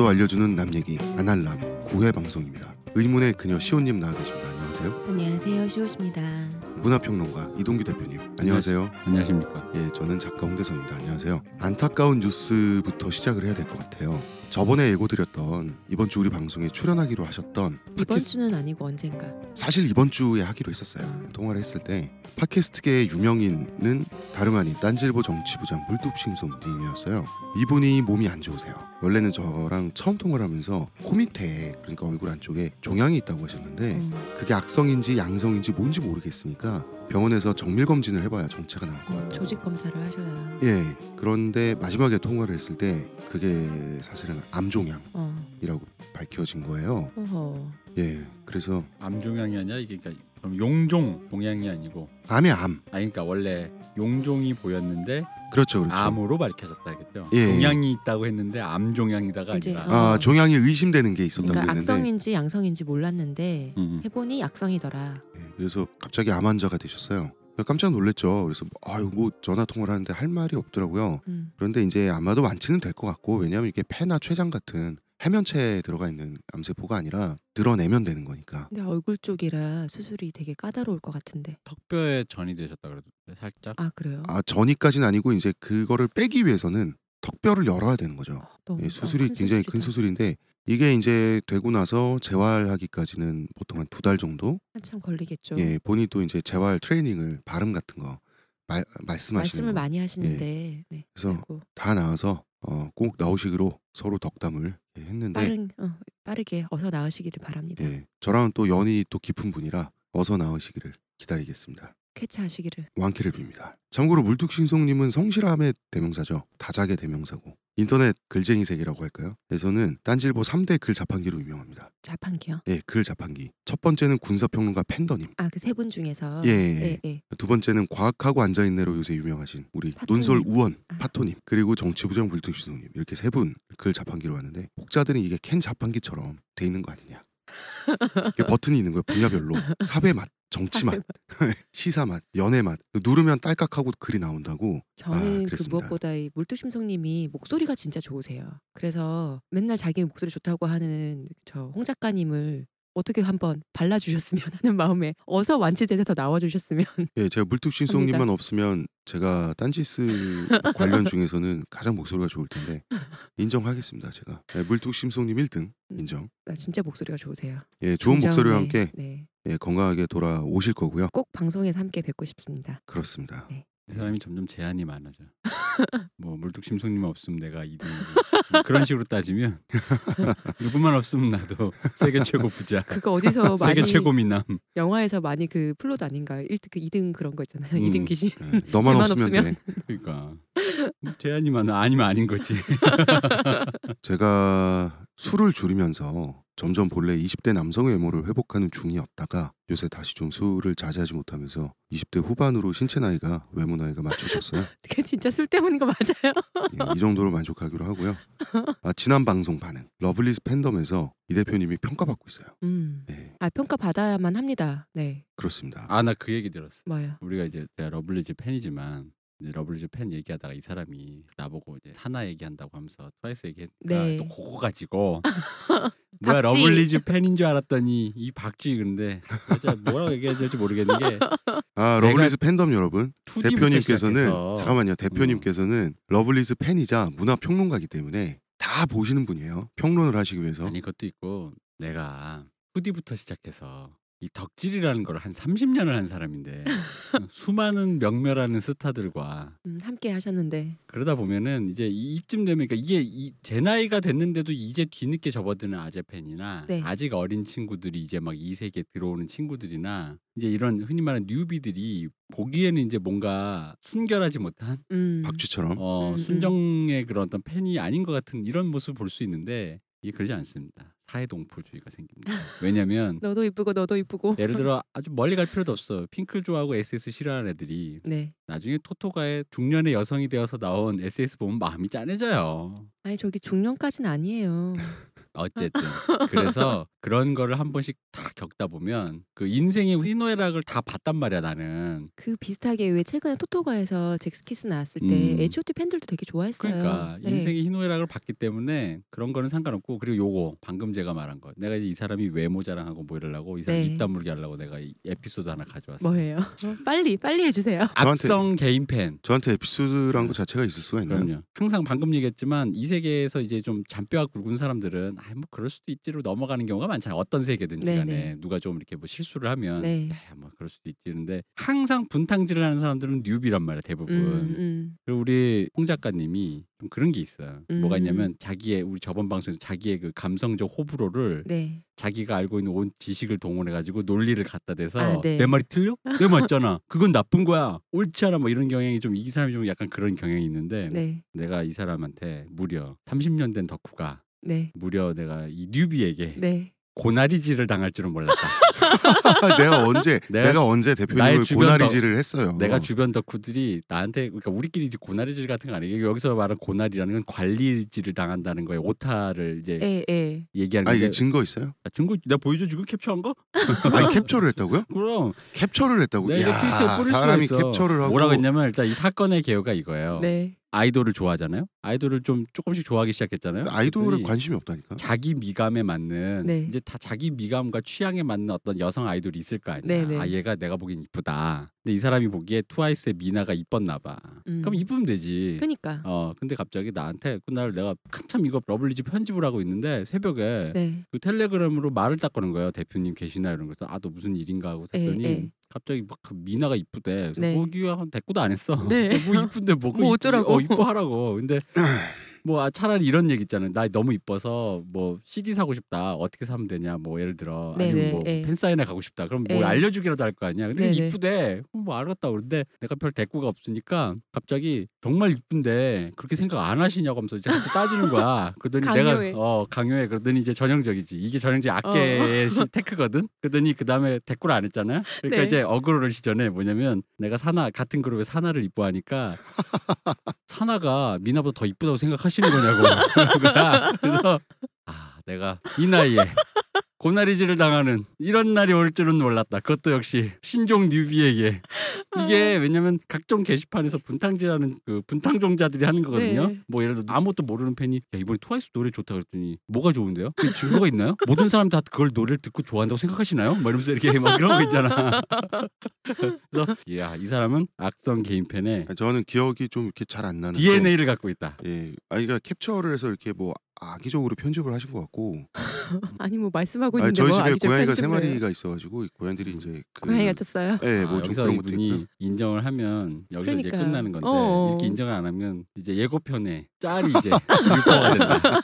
안 물어봐도 알려주는 남 얘기 아날람 9회 방송입니다. 의문의 그녀 시온님 나와 계십니다. 안녕하세요. 안녕하세요 시옷입니다. 문화평론가 이동규 대표님 안녕하세요. 안녕하십니까. 예, 저는 작가 홍대선입니다. 안녕하세요. 안타까운 뉴스부터 시작을 해야 될 것 같아요. 저번에 예고드렸던 이번 주 우리 방송에 출연하기로 하셨던 이번 팟캐스트- 주는 아니고 언젠가. 사실 이번 주에 하기로 했었어요. 통화를 했을 때 팟캐스트계 유명인은 다름 아닌 딴질보 정치부장 물뚝심솜님이었어요. 이분이 몸이 안 좋으세요. 원래는 저랑 처음 통화를 하면서 코 밑에 그러니까 얼굴 안쪽에 종양이 있다고 하셨는데 음, 그게 악성인지 양성인지 뭔지 모르겠으니까 병원에서 정밀 검진을 해봐야 정체가 나올 것 같아요. 조직 검사를 하셔야. 예. 그런데 마지막에 통화를 했을 때 그게 사실은 암종양이라고 어. 밝혀진 거예요. 어허. 예. 그래서 암종양이 아니라 이게 그러니까 그럼 용종 종양이 아니고 암의 암. 아 그러니까 원래 용종이 보였는데 그렇죠, 그렇죠. 암으로 밝혀졌다겠죠. 예. 종양이 있다고 했는데 암 종양이다가 이제, 아니라. 어. 아 종양이 의심되는 게 있었다고 그러니까 했는데 악성인지 양성인지 몰랐는데 음. 해보니 악성이더라. 예, 그래서 갑자기 암 환자가 되셨어요. 깜짝 놀랐죠. 그래서 뭐, 아유 뭐 전화 통화를 하는데 할 말이 없더라고요. 음. 그런데 이제 아마도 완치는 될 것 같고 왜냐하면 이게 폐나 췌장 같은 해면체에 들어가 있는 암세포가 아니라 드러내면 되는 거니까. 근데 얼굴 쪽이라 수술이 되게 까다로울 것 같은데. 턱뼈에 전이 되셨다 그러던데 살짝. 아 그래요? 아 전이까지는 아니고 이제 그거를 빼기 위해서는 턱뼈를 열어야 되는 거죠. 너무 예, 어, 수술이 큰 굉장히 큰 수술이다. 수술인데 이게 이제 되고 나서 재활하기까지는 보통 한 두 달 정도. 한참 걸리겠죠. 예, 본인이 또 이제 재활 트레이닝을 발음 같은 거 말, 말씀하시는 말씀을 거. 많이 하시는데. 네. 그래서 아이고, 다 나와서 어, 꼭 나오시기로 서로 덕담을 예, 했는데 빠른 어, 빠르게 어서 나으시기를 바랍니다. 예, 저랑은 또 연이 또 깊은 분이라 어서 나오시기를 기다리겠습니다. 쾌차하시기를. 완쾌를 빕니다. 참고로 물뚝신송님은 성실함의 대명사죠. 다작의 대명사고 인터넷 글쟁이 세계라고 할까요? 에서는 딴질보 3대 글 자판기로 유명합니다. 자판기요. 예, 글 자판기. 첫 번째는 군사평론가 팬더님. 아 그 세 분 중에서. 예, 예, 예, 예. 예. 두 번째는 과학하고 앉아있네로 요새 유명하신 우리 파토님. 논설 우원 아. 파토님 그리고 정치부장 물뚝신송님 이렇게 세 분 글 자판기로 왔는데 혹자들은 이게 캔 자판기처럼 돼 있는 거 아니냐 버튼이 있는 거예요 분야별로 사배 맛 정치 맛 시사 맛 연애 맛 누르면 딸깍하고 글이 나온다고 저는 아, 그. 무엇보다 이 물뚝심송님이 목소리가 진짜 좋으세요. 그래서 맨날 자기 목소리 좋다고 하는 저 홍 작가님을 어떻게 한번 발라주셨으면 하는 마음에 어서 완치돼서 나와주셨으면. 예 제가 물뚝신송님만 없으면 제가 딴지스 관련 중에서는 가장 목소리가 좋을 텐데 인정하겠습니다 제가. 예, 물뚝심송님 1등 인정. 나 진짜 목소리가 좋으세요. 예 좋은 굉장히, 목소리와 함께 네. 예, 건강하게 돌아오실 거고요. 꼭 방송에서 함께 뵙고 싶습니다. 그렇습니다 이 사람이 점점 제한이 많아져. 뭐 물뚝심송님 없으면 내가 2등. 그런 식으로 따지면 누구만 없으면 나도 세계 최고 부자. 그거 어디서 많이 세계 최고 미남. 영화에서 많이 그 플롯 아닌가요? 1등 그 2등 그런 거 있잖아요. 음. 2등 귀신. 예, 너만 없으면 없으면. 돼 그러니까 제한이 많아 아니면 아닌 거지. 제가 술을 줄이면서 점점 본래 20대 남성의 외모를 회복하는 중이었다가 요새 다시 좀 술을 자제하지 못하면서 20대 후반으로 신체 나이가 외모 나이가 맞춰졌어요. 그게 진짜 술 때문인 거 맞아요? 예, 이 정도로 만족하기로 하고요. 아, 지난 방송 반응 러블리즈 팬덤에서 이 대표님이 평가받고 있어요. 음. 네, 아 평가 받아야만 합니다. 네. 그렇습니다. 아 나 그 얘기 들었어. 뭐요? 우리가 이제 제가 러블리즈 팬이지만 러블리즈 팬 얘기하다가 이 사람이 나보고 이제 사나 얘기한다고 하면서 트와이스 얘기했니까 네. 또 그거 가지고 뭐야 박쥐. 러블리즈 팬인 줄 알았더니 이 박쥐 근데 진짜 뭐라고 얘기해야 될지 모르겠는 게 아 러블리즈 팬덤 여러분 2D부터 대표님께서는 시작해서 잠깐만요 대표님께서는 러블리즈 팬이자 문화 평론가이기 때문에 다 보시는 분이에요. 평론을 하시기 위해서 아니 그것도 있고 내가 후디부터 시작해서 이 덕질이라는 걸 한 30년을 한 사람인데 수많은 명멸하는 스타들과 음, 함께 하셨는데 그러다 보면은 이제 이- 이쯤 되면 그러니까 이게 이, 제 나이가 됐는데도 이제 뒤늦게 접어드는 아재 팬이나 네. 아직 어린 친구들이 이제 막 이 세계에 들어오는 친구들이나 이제 이런 흔히 말하는 뉴비들이 보기에는 이제 뭔가 순결하지 못한 음. 박쥐처럼 어, 음, 음. 순정의 그런 어떤 팬이 아닌 것 같은 이런 모습을 볼 수 있는데 이게 그러지 않습니다. 사회 동포주의가 생깁니다. 왜냐하면 너도 이쁘고 너도 이쁘고 예를 들어 아주 멀리 갈 필요도 없어. 핑클 좋아하고 SS 싫어하는 애들이 네 나중에 토토가의 중년의 여성이 되어서 나온 SS 보면 마음이 짠해져요. 아니 저기 중년까지는 아니에요 어쨌든 그래서 그런 거를 한 번씩 다 겪다 보면 그 인생의 희노애락을 다 봤단 말이야 나는. 그 비슷하게 왜 최근에 토토가에서 잭스키스 나왔을 때 음. H.O.T 팬들도 되게 좋아했어요. 그러니까 네. 인생의 희노애락을 봤기 때문에 그런 거는 상관없고 그리고 요거 방금 제가 말한 거 내가 이제 이 사람이 외모 자랑하고 뭐 이러려고 이 사람 네. 입 다물게 하려고 내가 이 에피소드 하나 가져왔어. 뭐예요? 빨리 빨리 해주세요. 악성 개인 팬. 저한테 에피소드란 것 자체가 있을 수가 있나요? 그럼요. 항상 방금 얘기했지만 이 세계에서 이제 좀 잔뼈가 굵은 사람들은 아뭐 그럴 수도 있지로 넘어가는 경우가 많잖아요. 어떤 세계든지 네네. 간에 누가 좀 이렇게 뭐 실수를 하면 네. 뭐 그럴 수도 있지 근데 항상 분탕질을 하는 사람들은 뉴비란 말이야 대부분. 음, 음. 그리고 우리 홍 작가님이 좀 그런 게 있어요. 뭐가 음. 있냐면 자기의 우리 저번 방송에서 자기의 그 감성적 호불호를 네. 자기가 알고 있는 온 지식을 동원해 가지고 논리를 갖다 대서 아, 네. 내 말이 틀려? 내 맞잖아. 그건 나쁜 거야. 옳지 않아. 뭐 이런 경향이 좀 이 사람이 좀 약간 그런 경향이 있는데 네. 내가 이 사람한테 무려 30년 된 덕후가 네. 무려 내가 이 뉴비에게 네. 고나리질을 당할 줄은 몰랐다. 내가 언제 내가- 내가, 언제 대표님을 고나리질을 했어요. 내가 주변 덕후들이 나한테 그러니까 우리끼리 이제 고나리질 같은 거 아니에요. 여기서 말하는 고나리라는 건 관리질을 당한다는 거예요. 오타를 이제 예, 예. 얘기하는 아 건데 이게 증거 있어요? 아, 중국 내가 보여줘 지금 캡처한 거? 아니 캡처를 했다고요? 그럼 캡처를 했다고? 트위터에 야, 사람이. 캡처를 하고 뭐라고 했냐면 일단 이 사건의 개요가 이거예요. 네. 아이돌을 좋아하잖아요. 아이돌을 좀 조금씩 좋아하기 시작했잖아요. 아이돌에 그랬더니 관심이 없다니까. 자기 미감에 맞는 네. 이제 다 자기 미감과 취향에 맞는 어떤 여성 아이돌이 있을 거 아니야. 네, 네. 아 얘가 내가 보기엔 이쁘다. 근데 이 사람이 보기에 트와이스의 미나가 이뻤나 봐. 음. 그럼 이쁘면 되지. 그러니까. 어 근데 갑자기 나한테 그날 내가 한참 이거 러블리즈 편집을 하고 있는데 새벽에 네. 그 텔레그램으로 말을 딱 거는 거예요. 대표님 계시나 이런 거서 아 너 무슨 일인가 하고 예, 했더니 예. 갑자기 막그 미나가 이쁘대. 그래서 네. 뭐 기가 한 대꾸도 안 했어. 네. 뭐 이쁜데 뭐, 뭐 어쩌라고. 어, 이뻐하라고. 근데 뭐 아, 차라리 이런 얘기 있잖아요. 나 너무 이뻐서 뭐 CD 사고 싶다. 어떻게 사면 되냐. 뭐 예를 들어 네네, 아니면 뭐 예. 팬사인회 가고 싶다. 그럼 뭐 예. 알려주기라도 할 거 아니야. 근데 네네. 이쁘대. 뭐 알았다. 그런데 내가 별 대꾸가 없으니까 갑자기 정말 이쁜데 그렇게 생각 안 하시냐고 하면서 이제 또 따지는 거야. 그러더니 강요해. 내가 어 강요해. 그러더니 이제 전형적이지. 이게 전형적 악계의 시 테크거든. 그러더니 그 다음에 대꾸를 안 했잖아요. 그러니까 네. 이제 어그로를 시전해 뭐냐면 내가 사나 같은 그룹의 사나를 이뻐하니까 사나가 미나보다 더 이쁘다고 생각하 시는 거냐고. 그래서 아 내가 이 나이에 고나리질을 당하는 이런 날이 올 줄은 몰랐다. 그것도 역시 신종 뉴비에게 이게 왜냐면 각종 게시판에서 분탕질하는 그 분탕종자들이 하는 거거든요. 네. 뭐 예를 들어 아무것도 모르는 팬이 야 이번에 트와이스 노래 좋다 그랬더니 뭐가 좋은데요? 그게 증거가 있나요? 모든 사람 다 그걸 노래를 듣고 좋아한다고 생각하시나요? 뭐 이러면서 이렇게 막 그런 거 있잖아. 그래서 야이 사람은 악성 개인 팬의 저는 기억이 좀 이렇게 잘 안 나는데. DNA를 갖고 있다. 예, 아니 그러니까 캡처를 해서 이렇게 뭐 악의적으로 편집을 하신 것 같고. 아니 뭐 말씀하고 아니, 있는데 저희 뭐 집에 고양이가 세. 마리가 있어가지고 이 고양이들이 이제 그, 고양이가 쳤어요. 예, 아, 뭐좀 여기서 그런 것도 있고요. 인정을 하면 여기서 이제 그러니까요. 끝나는 건데 어어. 이렇게 인정을 안 하면 이제 예고편에 짤이 이제 유포가 된다.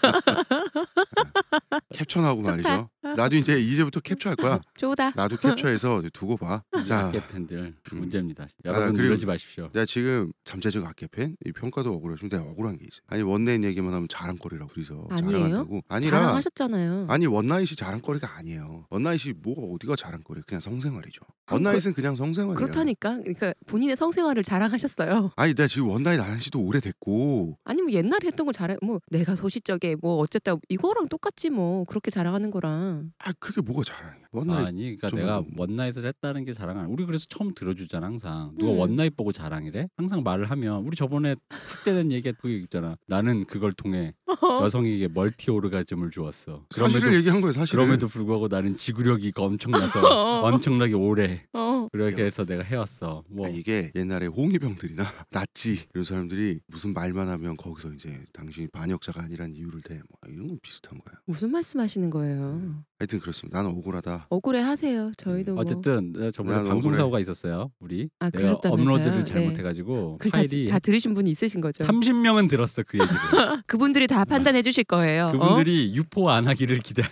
캡처하고 말이죠. 나도 이제 이제부터 캡처할 거야. 좋다. 나도 캡처해서 두고 봐. 자, 악계 팬들 음. 문제입니다. 아, 여러분 그리고- 이러지 마십시오. 내가 지금 잠재적 악계 팬 이 평가도 억울하지만 내가 억울한 게 있어. 아니 one night 얘기만 하면 자랑거리라고 아니에요? 자랑한다고. 아니라 자랑하셨잖아요. 아니 원나잇이 자랑거리가 아니에요. one night이 뭐가 어디가 자랑거리? 그냥 성생활이죠. one night은 그냥 성생활이야. 그렇다니까. 그러니까 본인의 성생활을 자랑하셨어요. 아니 내가 지금 one night 안 한 지도 오래됐고 아니 뭐 옛날에 했던 걸 자랑 뭐 내가 소시적에 뭐 어쨌다 이거랑 똑같지 뭐 그렇게 자랑하는 거랑 아 그게 뭐가 자랑이야. one night 아니 그러니까 좀 내가. one night을 했다는 게 자랑 아니야. 우리 그래서 처음 들어주잖아 항상. 누가 음. one night 보고 자랑이래? 항상 말을 하면 우리 저번에 삭제된 얘기 그게 있잖아. 나는 그걸 통해 여성에게 멀티 오르가즘을 주었어. 사실을 그럼에도 얘기한 거예요. 사실. 그럼에도 불구하고 나는 지구력이 엄청나서 어. 엄청나게 오래 어. 그렇게 해서 내가 해왔어. 뭐 아, 이게 옛날에 홍위병들이나 나치 이런 사람들이 무슨 말만 하면 거기서 이제 당신이 반역자가 아니란 이유를 대. 뭐 이런 건 비슷한 거야. 무슨 말씀하시는 거예요? 하여튼 그렇습니다. 나는 억울하다. 억울해 하세요. 저희도 뭐 어쨌든 내가 저번에 난 방송 억울해. 사고가 있었어요. 우리 아, 내가? 업로드를 네. 잘못해가지고 그걸 다, 파일이 다 들으신 분이 있으신 거죠. 30명은 들었어 그 얘기를. 그분들이 다 판단해 주실 거예요. 그분들이 유포 안 하기를 기다려.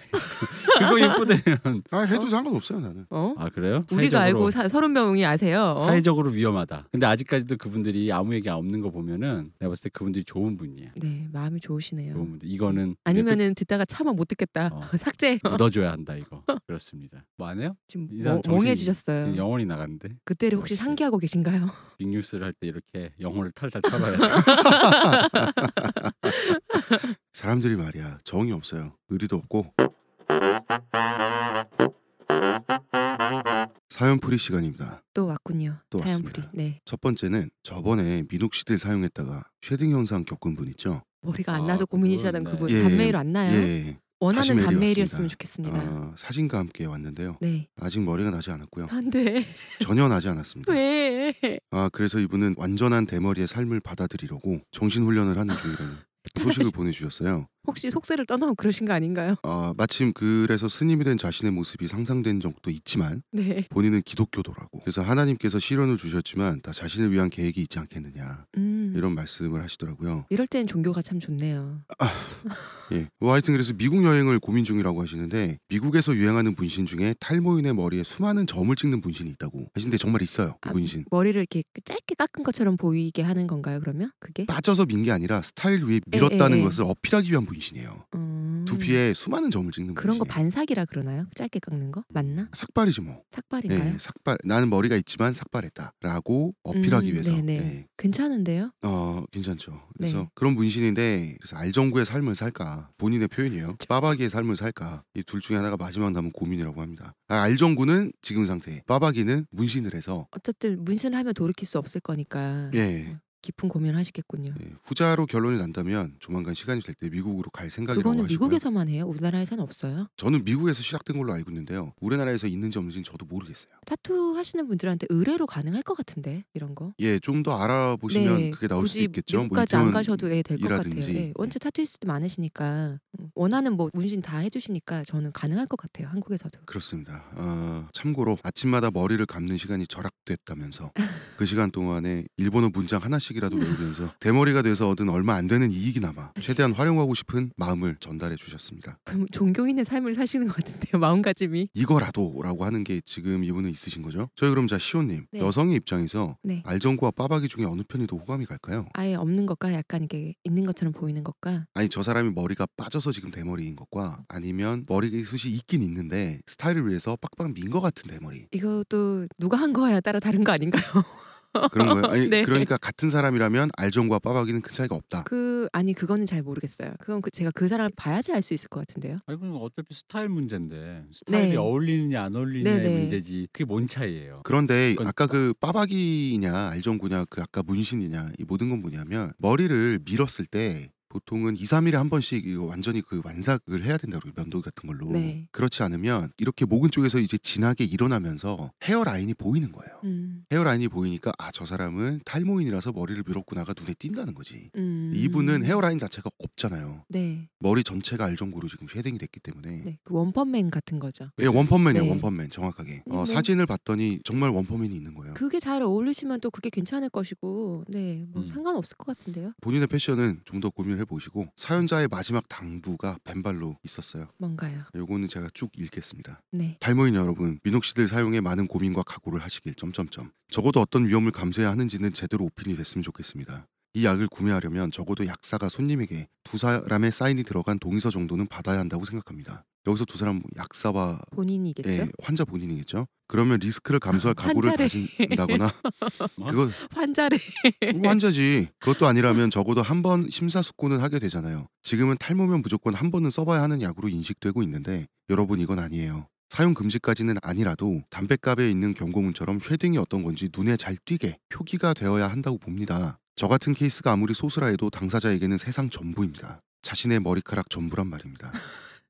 그거 유포되면 아 해도 상관없어요 나는. 어? 어? 아 그래요? 우리가 사회적으로- 알고 사, 서른 명이 아세요. 어? 사회적으로 위험하다. 근데 아직까지도 그분들이 아무 얘기 없는 거 보면은 내가 봤을 때 그분들이 좋은 분이야. 네, 마음이 좋으시네요. 좋은 분들. 이거는 아니면은 듣다가 차마 못 듣겠다. 어. 삭제. 끝- 묻어줘야 한다 이거. 그렇습니다. 뭐 안 해요? 지금 이 사람 멍- 정신이 멍해지셨어요. 영혼이 나갔는데 그때를 혹시 역시. 상기하고 계신가요? 빅뉴스를 할 때 이렇게 영혼을 탈탈 털어야 돼. 사람들이 말이야 정이 없어요. 의리도 없고 사연풀이 시간입니다. 또 왔군요. 또 사연풀이. 왔습니다. 네. 첫 번째는 저번에 미녹시딜 사용했다가 shedding 현상 겪은 분 있죠? 머리가 안 아, 나서 고민이시던 네. 그분 예, 답메일 왔나요? 예, 원하는 다시 메일이 답메일이었으면. 좋겠습니다. 어, 사진과 함께 왔는데요. 네. 아직 머리가 나지 않았고요. 안 돼. 전혀 나지 않았습니다. 왜? 아 그래서 이분은 완전한 대머리의 삶을 받아들이려고 정신 훈련을 하는 중이라는 소식을 보내주셨어요. 혹시 속세를 떠나고 그러신 거 아닌가요? 아 마침 그래서 스님이 된 자신의 모습이 상상된 적도 있지만 네. 본인은 기독교도라고. 그래서 하나님께서 시련을 주셨지만 다 자신을 위한 계획이 있지 않겠느냐 음. 이런 말씀을 하시더라고요. 이럴 땐 종교가 참 좋네요. 예. 뭐 하여튼 그래서 미국 여행을 고민 중이라고 하시는데 미국에서 유행하는 문신 중에 탈모인의 머리에 수많은 점을 찍는 문신이 있다고 하시는데 정말 있어요. 그 아, 문신. 머리를 이렇게 짧게 깎은 것처럼 보이게 하는 건가요? 그러면 그게? 빠져서 민 게 아니라 스타일 위에 밀었다는 에, 에. 것을 어필하기 위한 문신이에요. 음. 두피에 수많은 점을 찍는 그런 거 문신. 반삭이라 그러나요? 짧게 깎는 거 맞나? 삭발이지 뭐. 삭발인가요? 네, 삭발. 나는 머리가 있지만 삭발했다라고 어필하기 음, 위해서. 네네. 네. 괜찮은데요? 어 괜찮죠. 그래서 네. 그런 문신인데 그래서 알정구의 삶을 살까 본인의 표현이에요. 빠바기의 삶을 살까 이 둘 중에 하나가 마지막 남은 고민이라고 합니다. 아, 알정구는 지금 상태, 빠바기는 문신을 해서 어쨌든 문신을 하면 돌이킬 수 없을 거니까 예, 깊은 고민을 하시겠군요. 예, 후자로 결론이 난다면 조만간 시간이 될 때 미국으로 갈 생각이라고 그거는 하시고요. 미국에서만 해요. 우리나라에서는 없어요. 저는 미국에서 시작된 걸로 알고 있는데요. 우리나라에서 있는지 없는지는 저도 모르겠어요. 타투 하시는 분들한테 의뢰로 가능할 것 같은데 이런 거. 예, 좀 더 알아보시면 그게 나올 네, 굳이 있겠죠. 뭐 미국까지 안 이태원 가셔도 예, 될것 같아요. 예, 원체 타투이스트 많으시니까 음, 원하는 뭐 문신 다 해주시니까 저는 가능할 것 같아요. 한국에서도. 그렇습니다. 어, 참고로 아침마다 머리를 감는 시간이 절약됐다면서 그 시간 동안에 일본어 문장 하나씩 이라도 외우면서 대머리가 돼서 얻은 얼마 안 되는 이익이나마 최대한 활용하고 싶은 마음을 전달해 주셨습니다. 그럼 종교인의 삶을 사시는 것 같은데요. 마음가짐이. 이거라도라고 하는 게 지금 이분은 있으신 거죠? 저희 그럼 자 시호님 네. 여성의 입장에서 네. 알정구와 빠박이 중에 어느 편이 더 호감이 갈까요? 아예 없는 것과 약간 이게 있는 것처럼 보이는 것과 아니 저 사람이 머리가 빠져서 지금 대머리인 것과 아니면 머리숱이 있긴 있는데 스타일을 위해서 빡빡 민 것 같은 대머리 이것도 누가 한 거야 따라 다른 거 아닌가요? 그런 거예요. 아니 네. 그러니까 같은 사람이라면 알정과 빠박이는 큰 차이가 없다. 그 아니 그거는 잘 모르겠어요. 그건 그 제가 그 사람을 봐야지 알 수 있을 것 같은데요. 아니 그럼 어차피 스타일 문제인데 스타일이 네. 어울리느냐 안 어울리느냐의 네네. 문제지 그게 뭔 차이예요? 그런데 그건- 아까 그 빠박이냐 알정구냐 그 아까 문신이냐 이 모든 건 뭐냐면 머리를 밀었을 때 보통은 2, 3일에 한 번씩 이거 완전히 그 완삭을 해야 된다고. 면도기 같은 걸로. 네. 그렇지 않으면 이렇게 목은 쪽에서 이제 진하게 일어나면서 헤어라인이 보이는 거예요. 음, 헤어라인이 보이니까 아 저 사람은 탈모인이라서 머리를 밀었구나가 눈에 띈다는 거지. 음. 이분은 헤어라인 자체가 없잖아요. 네, 머리 전체가 알정구로 지금 shedding이 됐기 때문에 네, 그 원펀맨 같은 거죠. 예, 원펀맨이에요. 네. 원펀맨 정확하게. 어, 뭐- 사진을 봤더니 정말 원펀맨이 있는 거예요. 그게 잘 어울리시면 또 그게 괜찮을 것이고, 네, 뭐 음. 상관없을 것 같은데요. 본인의 패션은 좀 더 고민을 해보시고 사연자의 마지막 당부가 벤발로 있었어요. 뭔가요? 요거는 제가 쭉 읽겠습니다. 네, 탈모인 여러분, 미녹시딜 사용에 많은 고민과 각오를 하시길 점점점. 적어도 어떤 위험을 감수해야 하는지는 제대로 오픈이 됐으면 좋겠습니다. 이 약을 구매하려면 적어도 약사가 손님에게 두 사람의 사인이 들어간 동의서 정도는 받아야 한다고 생각합니다. 여기서 두 사람 약사와 본인이겠죠. 예, 환자 본인이겠죠. 그러면 리스크를 감수할 각오를 환자래. 다진다거나 뭐? 그거 환자래. 환자지. 그것도 아니라면 적어도 한 번 심사숙고는 하게 되잖아요. 지금은 탈모면 무조건 한 번은 써봐야 하는 약으로 인식되고 있는데 여러분 이건 아니에요. 사용 금지까지는 아니라도 담배값에 있는 경고문처럼 shedding이 어떤 건지 눈에 잘 띄게 표기가 되어야 한다고 봅니다. 저 같은 케이스가 아무리 소수라 해도 당사자에게는 세상 전부입니다. 자신의 머리카락 전부란 말입니다.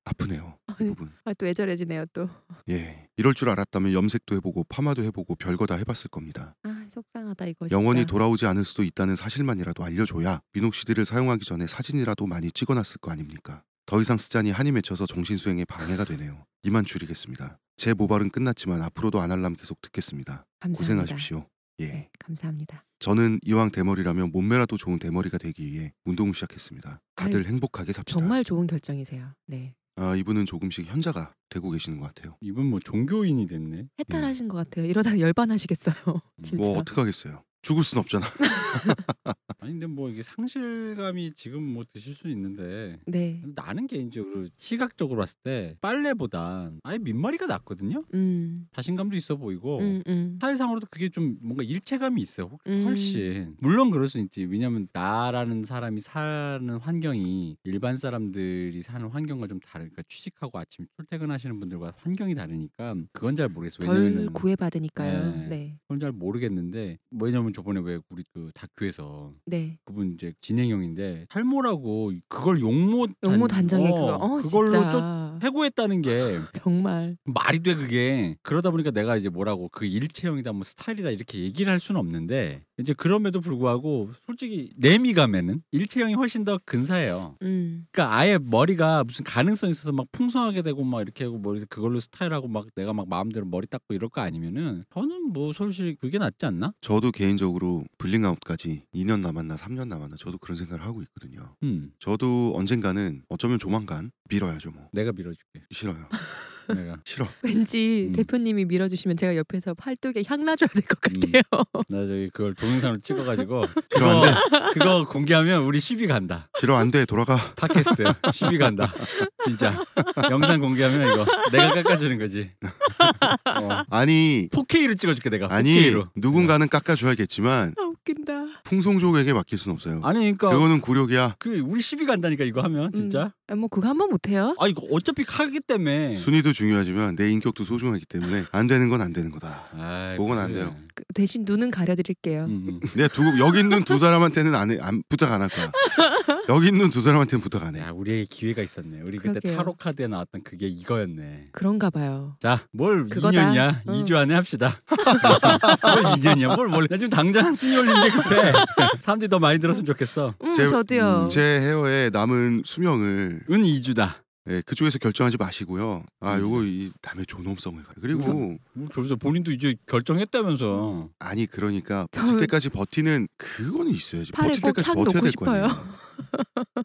아프네요. 이 부분. 아, 또 애절해지네요 또. 예. 이럴 줄 알았다면 염색도 해보고 파마도 해보고 별거 다 해봤을 겁니다. 아, 속상하다 이거. 진짜. 영원히 돌아오지 않을 수도 있다는 사실만이라도 알려줘야 미녹시딜을 사용하기 전에 사진이라도 많이 찍어놨을 거 아닙니까? 더 이상 쓰자니 한이 맺혀서 정신 수행에 방해가 되네요. 이만 줄이겠습니다. 제 모발은 끝났지만 앞으로도 아날람 계속 듣겠습니다. 감사합니다. 고생하십시오. 예. 네, 감사합니다. 저는 이왕 대머리라면 몸매라도 좋은 대머리가 되기 위해 운동을 시작했습니다. 다들 행복하게 삽시다. 정말 좋은 결정이세요. 네, 아, 이분은 조금씩 현자가 되고 계시는 것 같아요. 이분 뭐 종교인이 됐네. 해탈하신 것 같아요. 이러다가 열반하시겠어요. 진짜. 뭐 어떡하겠어요. 죽을 순 없잖아. 아니 근데 뭐 이게 상실감이 지금 뭐 드실 수는 있는데 네. 나는 개인적으로 시각적으로 봤을 때 빨래보단 아예 민머리가 낫거든요. 음. 자신감도 있어 보이고 음, 음. 사회상으로도 그게 좀 뭔가 일체감이 있어요. 훨- 음. 훨씬 물론 그럴 수 있지. 왜냐면 나라는 사람이 사는 환경이 일반 사람들이 사는 환경과 좀 다르니까 취직하고 아침 출퇴근하시는 분들과 환경이 다르니까 그건 잘 모르겠어. 덜 구애받으니까요. 네. 네. 그건 잘 모르겠는데 왜냐면 저번에 왜 우리 그 다큐에서 네. 그분 이제 진행형인데 탈모라고 그걸 용모 용모 단- 단정에 어, 그거 어 그걸로 진짜 좀 해고했다는 게 정말 말이 돼 그게 그러다 보니까 내가 이제 뭐라고 그 일체형이다 뭐 스타일이다 이렇게 얘기를 할 수는 없는데 이제 그럼에도 불구하고 솔직히 내 미감에는 일체형이 훨씬 더 근사해요. 음. 그러니까 아예 머리가 무슨 가능성 이 있어서 막 풍성하게 되고 막 이렇게 하고 머리 그걸로 스타일하고 막 내가 막 마음대로 머리 닦고 이럴 거 아니면은 저는 뭐 솔직히 그게 낫지 않나? 저도 개인적으로 블링아웃까지 2년 남았나 3년 남았나 저도 그런 생각을 하고 있거든요. 음 저도 언젠가는 어쩌면 조만간 밀어야죠 뭐. 내가 밀어 줄게. 싫어요. 내가 싫어. 왠지 음. 대표님이 밀어주시면 제가 옆에서 팔뚝에 향 놔줘야 될것 음. 같아요. 나 저기 그걸 동영상으로 찍어가지고 싫어 안 돼. 그거, 공개하면 우리 시비 간다. 싫어 안 돼. 돌아가. 팟캐스트 시비 간다. 진짜 영상 공개하면 이거 내가 깎아주는 거지. 어. 아니 4K로 찍어줄게 내가. 아니 4K로. 누군가는 깎아줘야겠지만 아 웃긴다. 풍송족에게 맡길 순 없어요. 아니 그러니까 그거는 굴욕이야. 그 우리 시비 간다니까 이거 하면 진짜. 아, 뭐 그거 한 번 못해요? 아 이거 어차피 하기 때문에. 순위도 중요하지만 내 인격도 소중하기 때문에 안 되는 건 안 되는 거다. 아이, 그건 안. 돼요. 그 대신 눈은 가려드릴게요. 음, 음. 내가 두 여기 있는 두 사람한테는 안, 해, 안 부탁 안 할 거야. 여기 있는 두 사람한테는 부탁 안 해. 야 우리에게 기회가 있었네. 우리 그때 그러게요. 타로 카드에 나왔던 그게 이거였네. 그런가 봐요. 자, 뭘 그거다. 2년이야? 응. 2주 안에 합시다. 뭘 2년이야? 뭘 몰라. 나 지금 당장 순위 올리는 게 급해. 사람들이 더 많이 들었으면 좋겠어. 음, 제- 저도요. 제 헤어의 남은 수명을 은 2주다. 예, 그쪽에서 결정하지 마시고요. 아, 음. 요거 이 남의 존엄성을 가. 그리고 뭐 저기서 본인도 이제 결정했다면서. 아니 그러니까 저- 버틸 때까지 버티는 그거는 있어야지. 팔에 버틸 때까지 버텨야 놓고 될거 아니에요.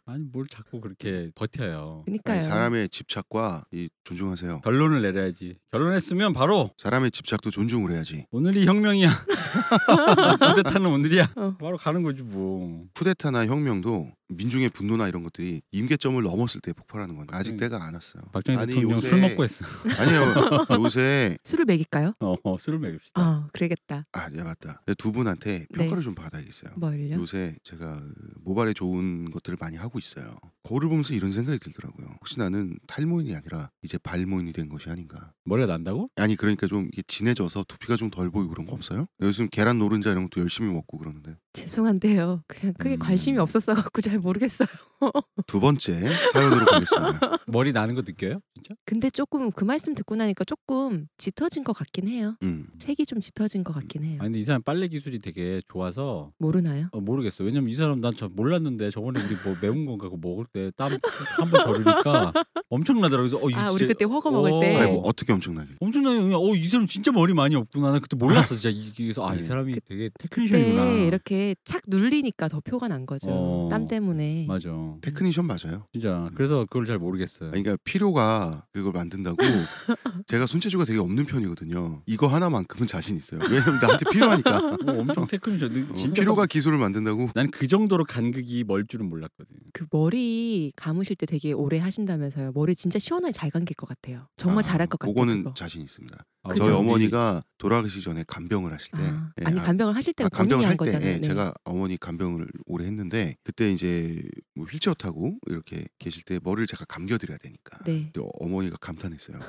아니 뭘 자꾸 그렇게 버텨요. 그러니까요. 아니, 사람의 집착과 이 존중하세요. 결론을 내려야지. 결론했으면 바로 사람의 집착도 존중을 해야지. 오늘이 혁명이야. 부대타는 오늘이야. 어. 바로 가는 거지 뭐. 쿠데타나 혁명도 민중의 분노나 이런 것들이 임계점을 넘었을 때 폭발하는 건 아직 음. 때가 안 왔어요. 박정희 아니, 대통령 요새- 술 먹고 했어. 아니요. 요새 술을 먹일까요? 어, 어, 술을 먹입시다. 아, 그러겠다. 아, 네 맞다. 두 분한테 평가를 좀 받아야겠어요. 뭘요? 요새 제가 그 모발에 좋은 것들을 많이 하고 있어요. 거울을 보면서 이런 생각이 들더라고요. 혹시 나는 탈모인이 아니라 이제 발모인이 된 것이 아닌가. 머리가 난다고? 아니 그러니까 좀 이게 진해져서 두피가 좀 덜 보이고 그런 거 없어요? 요즘 계란 노른자 이런 것도 열심히 먹고 그러는데 죄송한데요. 그냥 크게 음. 관심이 없었어 갖고 잘 모르겠어요. 두 번째 사연으로 가겠습니다. 머리 나는 거 느껴요? 진짜? 근데 조금 그 말씀 듣고 나니까 조금 짙어진 것 같긴 해요. 음. 색이 좀 짙어진 것 같긴 해요. 아니 근데 이 사람 빨래 기술이 되게 좋아서 모르나요? 어, 모르겠어. 왜냐면 이 사람 난 저 몰랐는데 저번에 우리 뭐 매운 건가 그거 먹을 때 땀 한 번 저르니까 엄청나더라고. 그래서 어 아, 진짜 우리 그때 허거 먹을 어. 때. 아니 뭐 어떻게 엄청나게? 엄청나게 그냥 어이 사람 진짜 머리 많이 없구나. 나 그때 몰랐어 진짜 이게서 아이 네. 사람이 되게 테크니션이구나. 그때 이렇게 착 눌리니까 더 표가 난 거죠. 어. 땀 때문에. 맞아. 테크니션 맞아요. 진짜 그래서 그걸 잘 모르겠어요. 아니, 그러니까 필요가 그걸 만든다고 제가 손재주가 되게 없는 편이거든요. 이거 하나만큼은 자신 있어요. 왜냐면 나한테 필요하니까. 어, 엄청 테크니션. 어, 진짜 필요가 기술을 만든다고. 난 그 정도로 간극이 멀 줄은 몰랐거든. 그 머리 감으실 때 되게 오래 하신다면서요. 머리 진짜 시원하게 잘 감길 것 같아요. 정말 아, 잘할 것 같아요. 그거는 그거. 자신 있습니다. 아, 그죠? 저희 어머니가 돌아가시기 전에 간병을 하실 때 아, 예, 아니 아, 간병을 하실 때가 아, 간병을 할때 거잖아요. 예, 네. 제가 어머니 간병을 오래 했는데 그때 이제 뭐 휠체어 타고 이렇게 계실 때 머리를 제가 감겨드려야 되니까 네. 어머니가 감탄했어요.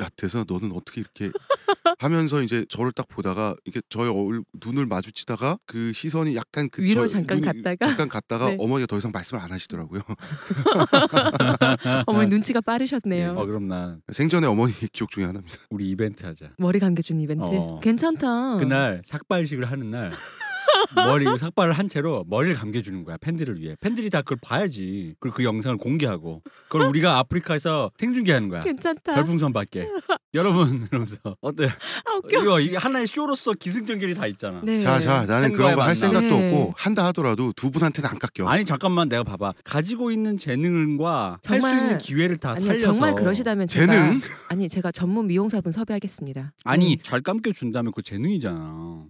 야 대사 너는 어떻게 이렇게 하면서 이제 저를 딱 보다가 이렇게 저의 얼, 눈을 마주치다가 그 시선이 약간 그 위로 저- 잠깐 눈이 갔다가? 잠깐 갔다가 네. 어머니가 더 이상 말씀을 안 하시더라고요. 어머니 눈치가 빠르셨네요. 어 그럼 난 생전에 어머니 기억 중에 하나입니다. 우리 이벤트 하자. 머리 감겨준 이벤트. 어. 괜찮다. 그날 삭발식을 하는 날 머리 삭발을 한 채로 머리를 감겨주는 거야 팬들을 위해 팬들이 다 그걸 봐야지 그리고 그 영상을 공개하고 그걸 우리가 아프리카에서 생중계하는 거야 괜찮다. 별풍선 받게 여러분 이러면서 어때 아 웃겨. 이거 이게 하나의 쇼로서 기승전결이 다 있잖아 네. 자 자 나는 팬과의 그런 거 할. 생각도 네. 없고 한다 하더라도 두 분한테는 안 깎여. 아니 잠깐만 내가 봐봐 가지고 있는 재능과 할 수 있는 기회를 다 아니요 살려서 정말 그러시다면 제가 재능? 아니 제가 전문 미용사분 섭외하겠습니다. 아니 음, 잘 감겨 준다면 그 재능이잖아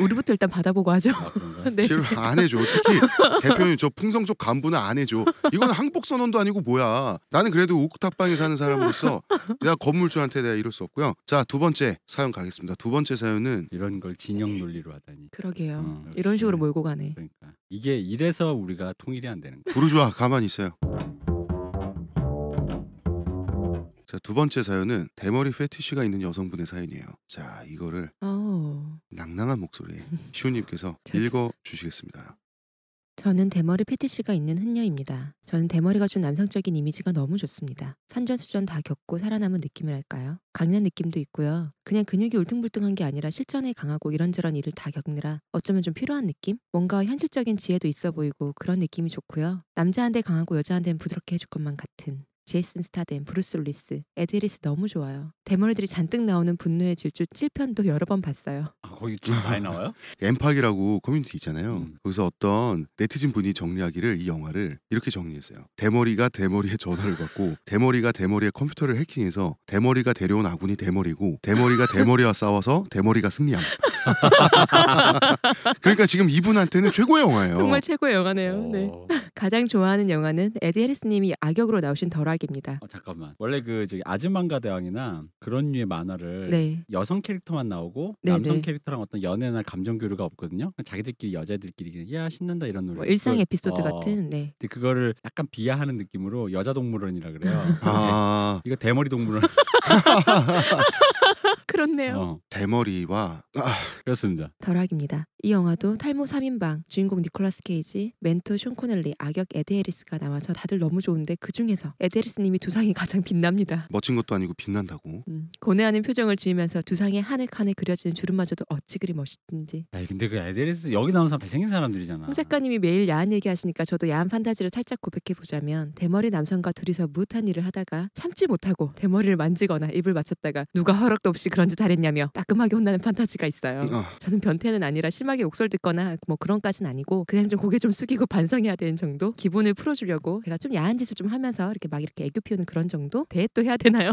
우리부터 일단 받아보고 하죠. 아? 네. 싫어 안 해줘. 특히 대표님 저 풍성 쪽 간부는 안 해줘. 이건 항복 선언도 아니고 뭐야. 나는 그래도 옥탑방에 사는 사람으로서 내가 건물주한테 내가 이럴 수 없고요. 자 두 번째 사연 가겠습니다. 두 번째 사연은 이런 걸 진영 논리로 하다니. 그러게요. 어, 이런 식으로. 몰고 가네. 그러니까 이게 이래서 우리가 통일이 안 되는 거야. 부르주아 가만히 있어요. 자 두 번째 사연은 대머리 페티쉬가 있는 여성분의 사연이에요. 자 이거를 어. 낭낭한 목소리에 시우님께서 읽어 주시겠습니다. 저는 대머리 페티시가 있는 흔녀입니다. 저는 대머리가 주는 남성적인 이미지가 너무 좋습니다. 산전수전 다 겪고 살아남은 느낌이랄까요? 강인한 느낌도 있고요. 그냥 근육이 울퉁불퉁한 게 아니라 실전에 강하고 이런저런 일을 다 겪느라 어쩌면 좀 피로한 느낌? 뭔가 현실적인 지혜도 있어 보이고 그런 느낌이 좋고요. 남자한테 강하고 여자한테는 부드럽게 해줄 것만 같은 제이슨 스타뎀, 브루스 윌리스, 에드 해리스 너무 좋아요. 대머리들이 잔뜩 나오는 분노의 질주 7편도 여러 번 봤어요. 아, 거기 좀 많이 나와요? 엠팍이라고 커뮤니티 있잖아요. 음. 거기서 어떤 네티즌 분이 정리하기를 이 영화를 이렇게 정리했어요. 대머리가 대머리의 전화를 받고 대머리가 대머리의 컴퓨터를 해킹해서 대머리가 데려온 아군이 대머리고 대머리가 대머리와 싸워서 대머리가 승리함. 그러니까 지금 이분한테는 최고의 영화예요. 정말 최고의 영화네요. 네. 어. 가장 좋아하는 영화는 에드 해리스님이 악역으로 나오신 더 락입니다. 어, 잠깐만. 원래 그 저기 아즈만가 대왕이나 그런 류의 만화를 네. 여성 캐릭터만 나오고 네, 남성 네. 캐릭터랑 어떤 연애나 감정 교류가 없거든요. 그냥 자기들끼리 여자들끼리 그냥 야 신난다 이런 노래. 뭐 일상 그걸- 에피소드 어, 같은 네. 근데 그거를 약간 비하하는 느낌으로 여자 동물원이라 그래요. 아 이거 대머리 동물원. 그렇네요. 어, 대머리와 아, 그렇습니다. 더 락입니다. 이 영화도 탈모 3인방 주인공 니콜라스 케이지, 멘토 숀 코너리, 악역 에드 해리스가 나와서 다들 너무 좋은데 그 중에서 에드 해리스님이 두상이 가장 빛납니다. 멋진 것도 아니고 빛난다고. 음, 고뇌하는 표정을 지으면서 두상에 하늘칸에 그려지는 주름마저도 어찌 그리 멋있든지. 야, 근데 그 에드 해리스 여기 나온 사람 잘생긴 사람들이잖아. 홍 작가님이 매일 야한 얘기하시니까 저도 야한 판타지를 살짝 고백해 보자면 대머리 남성과 둘이서 므흣한 일을 하다가 참지 못하고 대머리를 만지거나 입을 맞췄다가 누가 허락도 없이 그런 짓 하랬냐며 따끔하게 혼나는 판타지가 있어요. 어, 저는 변태는 아니라 심하게 욕설 듣거나 뭐 그런까진 아니고 그냥 좀 고개 좀 숙이고 반성해야 되는 정도 기분을 풀어주려고 제가 좀 야한 짓을 좀 하면서 이렇게 막 이렇게 애교 피우는 그런 정도 대또 해야 되나요?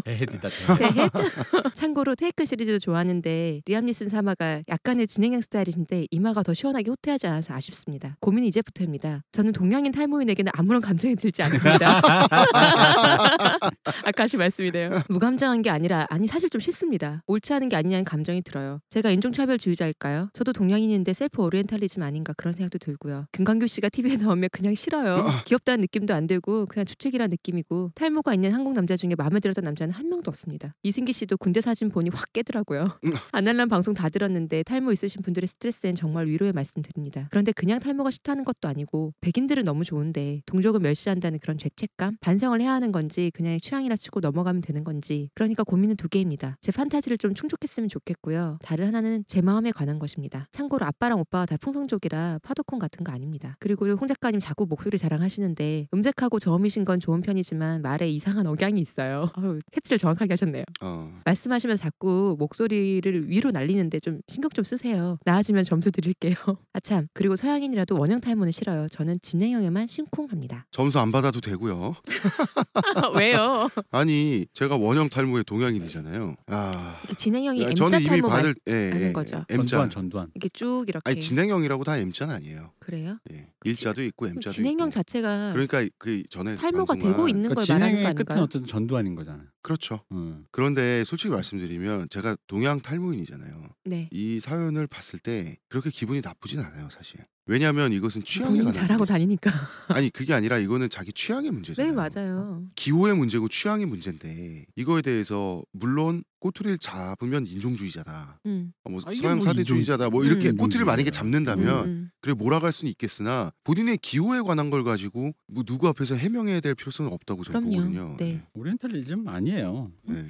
네. 참고로 테이큰 시리즈도 좋아하는데 리암 니슨 사마가 약간의 진행형 스타일이신데 이마가 더 시원하게 후퇴하지 않아서 아쉽습니다. 고민이 이제부터입니다. 저는 동양인 탈모인에게는 아무런 감정이 들지 않습니다. 아까시 말씀이네요. 무감정한 게 아니라 아니 사실 좀 싫습니다. 옳지 않은 게 아니냐는 감정이 들어요. 제가 인종차별주의자일까요? 저도 동양인인데 셀프 오리엔탈리즘 아닌가 그런 생각도 들고요. 김광규 씨가 TV에 나오면 그냥 싫어요. 귀엽다는 느낌도 안 들고 그냥 주책이란 느낌이고 탈모가 있는 한국 남자 중에 마음에 들었던 남자는 한 명도 없습니다. 이승기 씨도 군대 사진 보니 확 깨더라고요. 아날람 방송 다 들었는데 탈모 있으신 분들의 스트레스엔 정말 위로의 말씀드립니다. 그런데 그냥 탈모가 싫다는 것도 아니고 백인들은 너무 좋은데 동족을 멸시한다는 그런 죄책감, 반성을 해야 하는 건지 그냥 취향이라 치고 넘어가면 되는 건지 그러니까 고민은 두 개입니다. 제 판타지를 좀 충족했으면 좋겠고요. 다른 하나는 제 마음에 관한 것입니다. 참고로 아빠랑 오빠가 다 풍성족이라 파도콘 같은 거 아닙니다. 그리고 홍 작가님 자꾸 목소리 자랑하시는데 음색하고 저음이신 건 좋은 편이지만 말에 이상한 억양이 있어요. 아유, 캐치를 정확하게 하셨네요. 어. 말씀하시면서 자꾸 목소리를 위로 날리는데 좀 신경 좀 쓰세요. 나아지면 점수 드릴게요. 아참 그리고 서양인이라도 원형 탈모는 싫어요. 저는 진행형에만 심쿵합니다. 점수 안 받아도 되고요. 왜요? 아니 제가 원형 탈모의 동양인이잖아요. 아 진행형이 야, M자 저는 이미 받을 예, 하는 예, 거죠. M자. 전두환 전두환. 이렇게 쭉 이렇게 아니 진행형이라고 다 M자는 아니에요. 그래요? 예. 일자도 있고 M자도 진행형 있고. 자체가 그러니까 그 전에 탈모가 방송한- 되고 있는 걸 그러니까 말하는 거 진행의 끝은 아닌가요? 어쨌든 전두환인 거잖아. 그렇죠. 응. 그런데 솔직히 말씀드리면 제가 동양 탈모인이잖아요. 네. 이 사연을 봤을 때 그렇게 기분이 나쁘진 않아요, 사실. 왜냐하면 이것은 취향에 본인 관한 잘하고 문제. 다니니까. 아니 그게 아니라 이거는 자기 취향의 문제잖아요. 네 맞아요. 기호의 문제고 취향의 문제인데 이거에 대해서 물론 꼬투리를 잡으면 인종주의자다. 음. 어, 뭐 아, 이게 서양 뭐 사대주의자다. 뭐 인종- 이렇게 음, 꼬투리를 만약에. 잡는다면 음, 음. 그래 몰아갈 수는 있겠으나 본인의 기호에 관한 걸 가지고 뭐 누구 앞에서 해명해야 될 필요성은 없다고 저는 그럼요. 보거든요. 네. 오리엔탈리즘 아니에요. 네.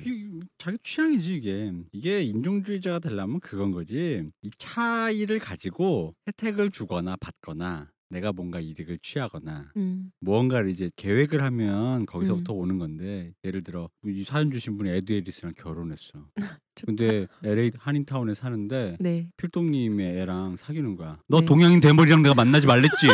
자기 취향이지 이게. 이게 인종주의자가 되려면 그건 거지. 이 차이를 가지고 혜택을 주거나 받거나 내가 뭔가 이득을 취하거나 음. 무언가를 이제 계획을 하면 거기서부터 오는 건데 예를 들어 이 사연 주신 분이 에드 해리스랑 결혼했어. 근데 LA 한인타운에 사는데 네. 필동님의 애랑 사귀는 거야. 너 네. 동양인 대머리랑 내가 만나지 말랬지.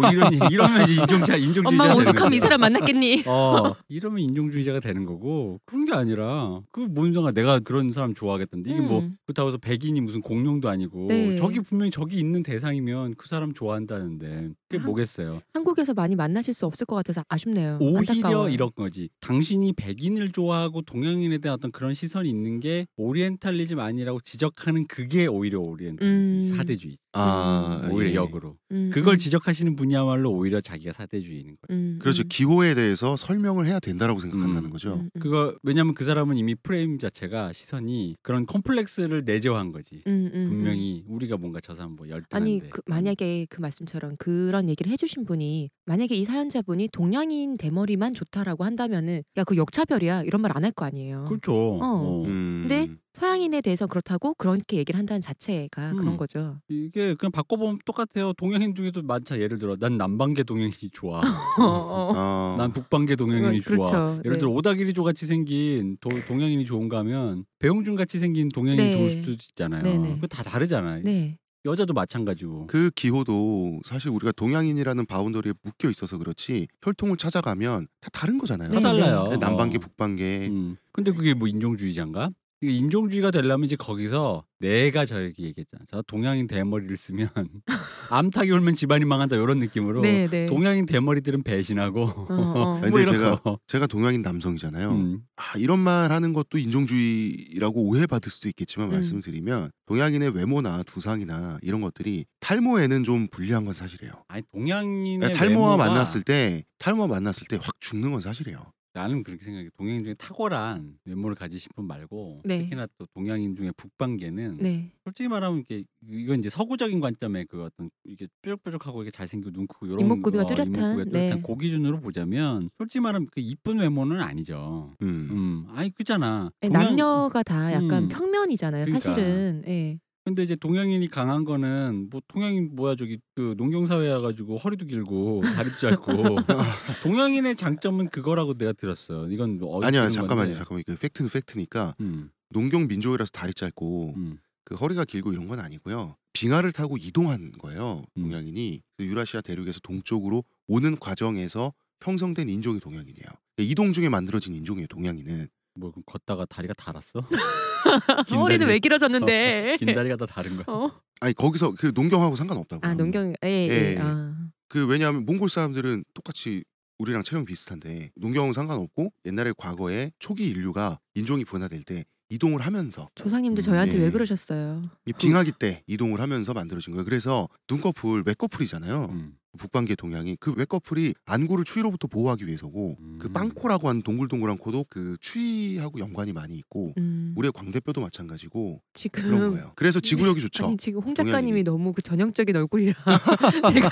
뭐 이런 이러면 인종차 인종주의자 엄마 오죽하면 이. 사람 만났겠니? 어 이러면 인종주의자가 되는 거고 그런 게 아니라 그뭔 상관 내가 그런 사람 좋아하겠다는데 이게 뭐 음. 그렇다고 해서 백인이 무슨 공룡도 아니고 네. 저기 분명히 저기 있는 대상이면 그 사람 좋아한다는데 그게 한- 뭐겠어요 한국에서 많이 만나실 수 없을 것 같아서 아쉽네요. 오히려 안타까워요. 이런 거지 당신이 백인을 좋아하고 동양인에 대한 어떤 그런 시선이 있는 게 오리엔탈리즘 아니라고 지적하는 그게 오히려 오리엔탈리즘 음. 사대주의 아, 오히려 예. 역으로 음, 그걸 음, 지적하시는 분이야말로 오히려 자기가 사대주의인 거예요 음, 그렇죠. 음, 기호에 대해서 설명을 해야 된다라고 생각한다는 음. 거죠. 음, 음. 그거 왜냐면 그 사람은 이미 프레임 자체가 시선이 그런 컴플렉스를 내재화한 거지. 음, 음, 음. 분명히 우리가 뭔가 저 사람 뭐 열등한데. 아니 그, 만약에 그 말씀처럼 그런 얘기를 해주신 분이 만약에 이 사연자분이 동양인 대머리만 좋다라고 한다면은 야 그 역차별이야 이런 말 안 할 거 아니에요. 그렇죠. 어. 어. 음. 근데 서양인에 대해서 그렇다고 그렇게 얘기를 한다는 자체가 음. 그런 거죠. 이게 그냥 바꿔보면 똑같아요. 동양인 중에도 많자. 예를 들어 난 남방계 동양인이 좋아. 어, 어. 아, 난 북방계 동양인이 그렇죠. 좋아. 예를 네. 들어 오다기리조 같이 생긴 도, 동양인이 좋은가 하면 배용준 같이 생긴 동양인이 네. 좋을 수도 있잖아요. 네네. 그거 다 다르잖아요. 네. 여자도 마찬가지고. 그 기호도 사실 우리가 동양인이라는 바운더리에 묶여 있어서 그렇지 혈통을 찾아가면 다 다른 거잖아요. 네, 다 네. 달라요. 네, 남방계, 어. 북방계. 음. 근데 그게 뭐 인종주의자인가? 인종주의가 되려면 이제 거기서 내가 저렇게 얘기했잖아. 저 동양인 대머리를 쓰면 암탉이 울면 집안이 망한다 이런 느낌으로 네, 네. 동양인 대머리들은 배신하고 어, 어. 아니, 뭐 근데 제가 거. 제가 동양인 남성이잖아요. 음. 아, 이런 말 하는 것도 인종주의라고 오해받을 수도 있겠지만 음. 말씀드리면 동양인의 외모나 두상이나 이런 것들이 탈모에는 좀 불리한 건 사실이에요. 아니 동양인의 탈모와 외모가 만났을 때 탈모와 만났을 때 확 죽는 건 사실이에요. 나는 그렇게 생각해. 동양인 중에 탁월한 외모를 가지신 분 말고 네. 특히나 또 동양인 중에 북방계는 네. 솔직히 말하면 이게 이건 이제 서구적인 관점의 그 어떤 이게 뾰족뾰족하고 이게 잘생기고 눈 크고 이런 이목구비가 뚜렷한, 이목구비가 뚜렷한 네. 그 기준으로 보자면 솔직히 말하면 그 이쁜 외모는 아니죠. 음. 음, 아니 그잖아. 동양- 남녀가 다 약간 음. 평면이잖아요. 그러니까. 사실은. 예. 근데 이제 동양인이 강한 거는 뭐 동양인 뭐야 저기 그 농경 사회 와 가지고 허리도 길고 다리도 짧고 동양인의 장점은 그거라고 내가 들었어. 이건 뭐 아니야 잠깐만요 건데. 잠깐만 그 팩트는 팩트니까 음, 농경 민족이라서 다리 짧고 음, 그 허리가 길고 이런 건 아니고요. 빙하를 타고 이동한 거예요. 음. 동양인이 그 유라시아 대륙에서 동쪽으로 오는 과정에서 형성된 인종이 동양인이에요. 그러니까 이동 중에 만들어진 인종이에요. 동양인은. 뭐 그럼 걷다가 다리가 달았어? 긴 허리는 다리- 왜 길어졌는데? 긴 다리가 다 다른 거야. 어? 아니 거기서 그 농경하고 상관없다고. 아 농경 예, 예. 예. 아. 그 왜냐하면 몽골 사람들은 똑같이 우리랑 체형 비슷한데 농경은 상관없고 옛날에 과거에 초기 인류가 인종이 분화될 때 이동을 하면서 조상님도 음, 저희한테 예. 왜 그러셨어요? 이 빙하기 때 이동을 하면서 만들어진 거예요. 그래서 눈꺼풀 외꺼풀이잖아요. 음, 북방계 동양이 그 외꺼풀이 안구를 추위로부터 보호하기 위해서고 그 음. 빵코라고 하는 동글동글한 코도 그 추위하고 연관이 많이 있고 음, 우리의 광대뼈도 마찬가지고 지금 그런 거예요. 그래서 지구력이 좋죠. 아니 지금 홍 동양인이. 작가님이 너무 그 전형적인 얼굴이라 제가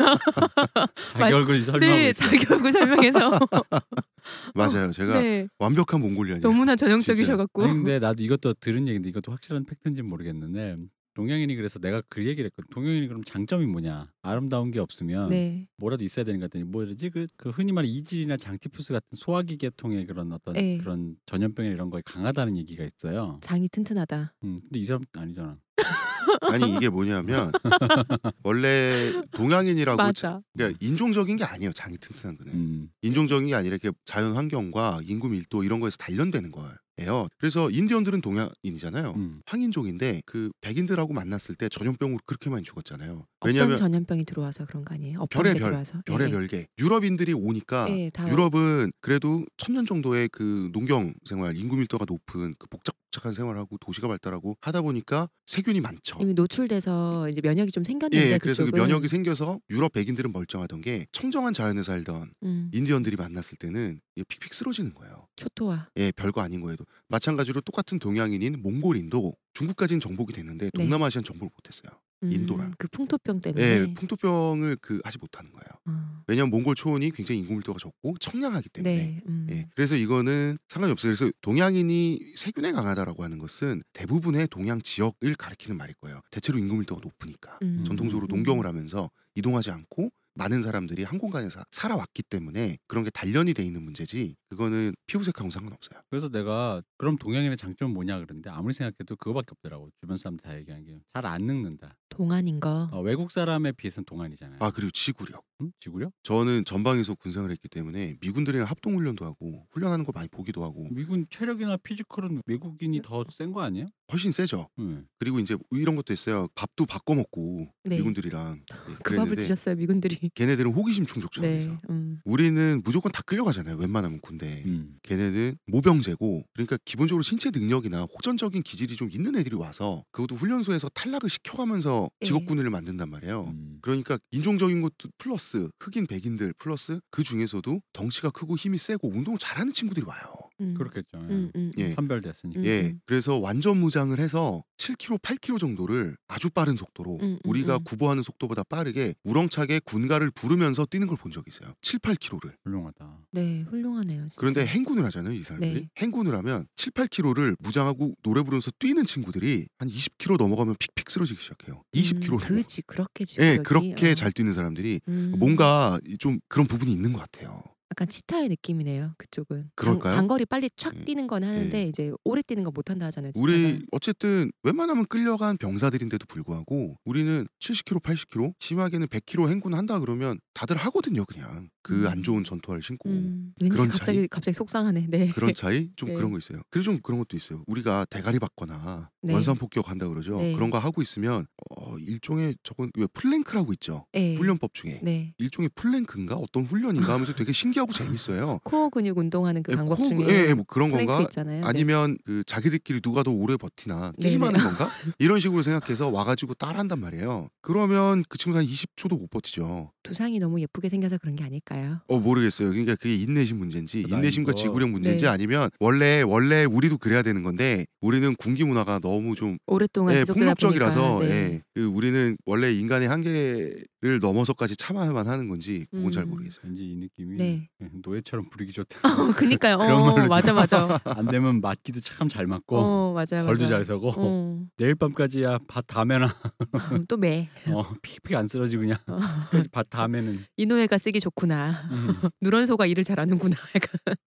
자기 맞- 얼굴 설명하고 네 있어. 자기 얼굴 설명해서 맞아요. 제가 네 완벽한 몽골리안이에요. 너무나 전형적이셔갖고 아니 근데 나도 이것도 들은 얘기인데 이것도 확실한 팩트인지는 모르겠는데 동양인이 그래서 내가 그 얘기를 했거든. 동양인이 그럼 장점이 뭐냐? 아름다운 게 없으면 네 뭐라도 있어야 되는 것 같더니 뭐지 그, 그 흔히 말하는 이질이나 장티푸스 같은 소화기 계통의 그런 어떤 네. 그런 전염병 이런 거에 강하다는 얘기가 있어요. 장이 튼튼하다. 음, 근데 이 사람 아니잖아. 아니 이게 뭐냐면 원래 동양인이라고 자, 맞아. 그러니까 인종적인 게 아니에요. 장이 튼튼한 거는 음, 인종적인 게 아니라 이렇게 자연 환경과 인구 밀도 이런 거에서 단련되는 거예요. 그래서 인디언들은 동양인이잖아요. 음. 황인종인데 그 백인들하고 만났을 때 전염병으로 그렇게 많이 죽었잖아요. 왜냐하면 전염병이 들어와서 그런 거 아니에요? 어떤 별의 게 별, 들어와서? 별의 예, 별개. 유럽인들이 오니까 예, 다 유럽은 그래도 천년 정도의 그 농경 생활, 인구 밀도가 높은 그 복잡복잡한 생활하고 도시가 발달하고 하다 보니까 세균이 많죠. 이미 노출돼서 이제 면역이 좀 생겼는데 예, 그래서 그. 면역이 생겨서 유럽 백인들은 멀쩡하던 게 청정한 자연에 살던 음, 인디언들이 만났을 때는 픽픽 쓰러지는 거예요. 초토화. 예, 별거 아닌 거에도 마찬가지로 똑같은 동양인인 몽골인도 중국까지는 정복이 됐는데 네. 동남아시아는 정복을 못했어요. 음, 인도랑. 그 풍토병 때문에. 예, 풍토병을 그 하지 못하는 거예요. 어, 왜냐하면 몽골 초원이 굉장히 인구 밀도가 적고 청량하기 때문에. 네. 음. 예, 그래서 이거는 상관이 없어요. 그래서 동양인이 세균에 강하다라고 하는 것은 대부분의 동양 지역을 가리키는 말일 거예요. 대체로 인구 밀도가 높으니까 음, 전통적으로 음, 농경을 하면서 이동하지 않고 많은 사람들이 한 공간에서 살아왔기 때문에 그런 게 단련이 돼 있는 문제지 그거는 피부색하고 상관없어요. 그래서 내가 그럼 동양인의 장점은 뭐냐 그러는데 아무리 생각해도 그거밖에 없더라고. 주변 사람들 다 얘기한 게 잘 안 늙는다. 동안인 거. 어, 외국 사람에 비해서는 동안이잖아요. 아 그리고 지구력. 음? 지구력? 저는 전방에서 군생활을 했기 때문에 미군들이랑 합동 훈련도 하고 훈련하는 거 많이 보기도 하고 미군 체력이나 피지컬은 외국인이 더 센 거 아니에요? 훨씬 세죠. 응. 그리고 이제 이런 것도 있어요. 밥도 바꿔 먹고 네. 미군들이랑 네, 그 밥을 드셨어요 미군들이. 걔네들은 호기심 충족자라서 네. 음. 우리는 무조건 다 끌려가잖아요. 웬만하면 군대. 음. 걔네는 모병제고 그러니까 기본적으로 신체 능력이나 호전적인 기질이 좀 있는 애들이 와서 그것도 훈련소에서 탈락을 시켜가면서 예. 직업군인을 만든단 말이에요. 음. 그러니까 인종적인 것도 플러스 흑인 백인들 플러스 그 중에서도 덩치가 크고 힘이 세고 운동을 잘하는 친구들이 와요. 음. 그렇겠죠. 음, 음, 예. 선별됐으니까. 음, 예, 음. 그래서 완전 무장을 해서 7km, 8km 정도를 아주 빠른 속도로 음, 음, 우리가 음. 구보하는 속도보다 빠르게 우렁차게 군가를 부르면서 뛰는 걸 본 적이 있어요. 7, 8km를. 훌륭하다. 네, 훌륭하네요. 진짜. 그런데 행군을 하잖아요, 이 사람들이. 네. 행군을 하면 7, 8km를 무장하고 노래 부르면서 뛰는 친구들이 한 20km 넘어가면 픽픽 쓰러지기 시작해요. 20km. 음, 넘어. 그지 그렇게 예, 지구력이, 그렇게 어. 잘 뛰는 사람들이 음. 뭔가 좀 그런 부분이 있는 것 같아요. 약간 치타의 느낌이네요. 그쪽은. 그럴까요? 단거리 빨리 촥 예. 뛰는 건 하는데 예. 이제 오래 뛰는 건 못한다 하잖아요. 치타가. 우리 어쨌든 웬만하면 끌려간 병사들인데도 불구하고 우리는 70km, 80km, 심하게는 100km 행군 한다 그러면 다들 하거든요, 그냥. 그 음. 안 좋은 전투화를 신고. 음, 그런 갑자기 차이? 갑자기 속상하네. 네. 그런 차이 좀 네. 그런 거 있어요. 그리고 좀 그런 것도 있어요. 우리가 대가리 박거나 네. 원산 폭격한다 그러죠. 네. 그런 거 하고 있으면 어, 일종의 저건 왜 플랭크라고 있죠. 네. 훈련법 중에 네. 일종의 플랭크인가 어떤 훈련인가 하면서 되게 신기하고 재밌어요. 코어 근육 운동하는 그 예, 방법 코- 중에 예, 예, 뭐 그런 건가? 있잖아요. 네. 아니면 그 자기들끼리 누가 더 오래 버티나 네네. 게임하는 건가? 이런 식으로 생각해서 와가지고 따라한단 말이에요. 그러면 그 친구가 한 20초도 못 버티죠. 두상이 너무 예쁘게 생겨서 그런 게 아닐까요? 어 모르겠어요. 그러니까 그게 인내심 문제인지 그건 인내심과. 지구력 문제인지 네. 아니면 원래 원래 우리도 그래야 되는 건데 우리는 군기 문화가 너무 좀 오랫동안 예, 폭력적이라서 네. 예, 그 우리는 원래 인간의 한계를 넘어서까지 참아야만 하는 건지 그건 잘 음. 모르겠어요. 왠지 이 느낌이 네. 노예처럼 부리기 좋다. 어, 그니까요. 그런 어, 걸로 맞아 맞아. 안 되면 맞기도 참 잘 맞고 어, 맞아요. 벌도 맞아. 잘 서고 어, 내일 밤까지야 밭 다매나 또 매. 어, 픽픽 안 쓰러지고 그냥 어. 밭 다매는 이 노예가 쓰기 좋구나. 음. 누런소가 일을 잘하는구나.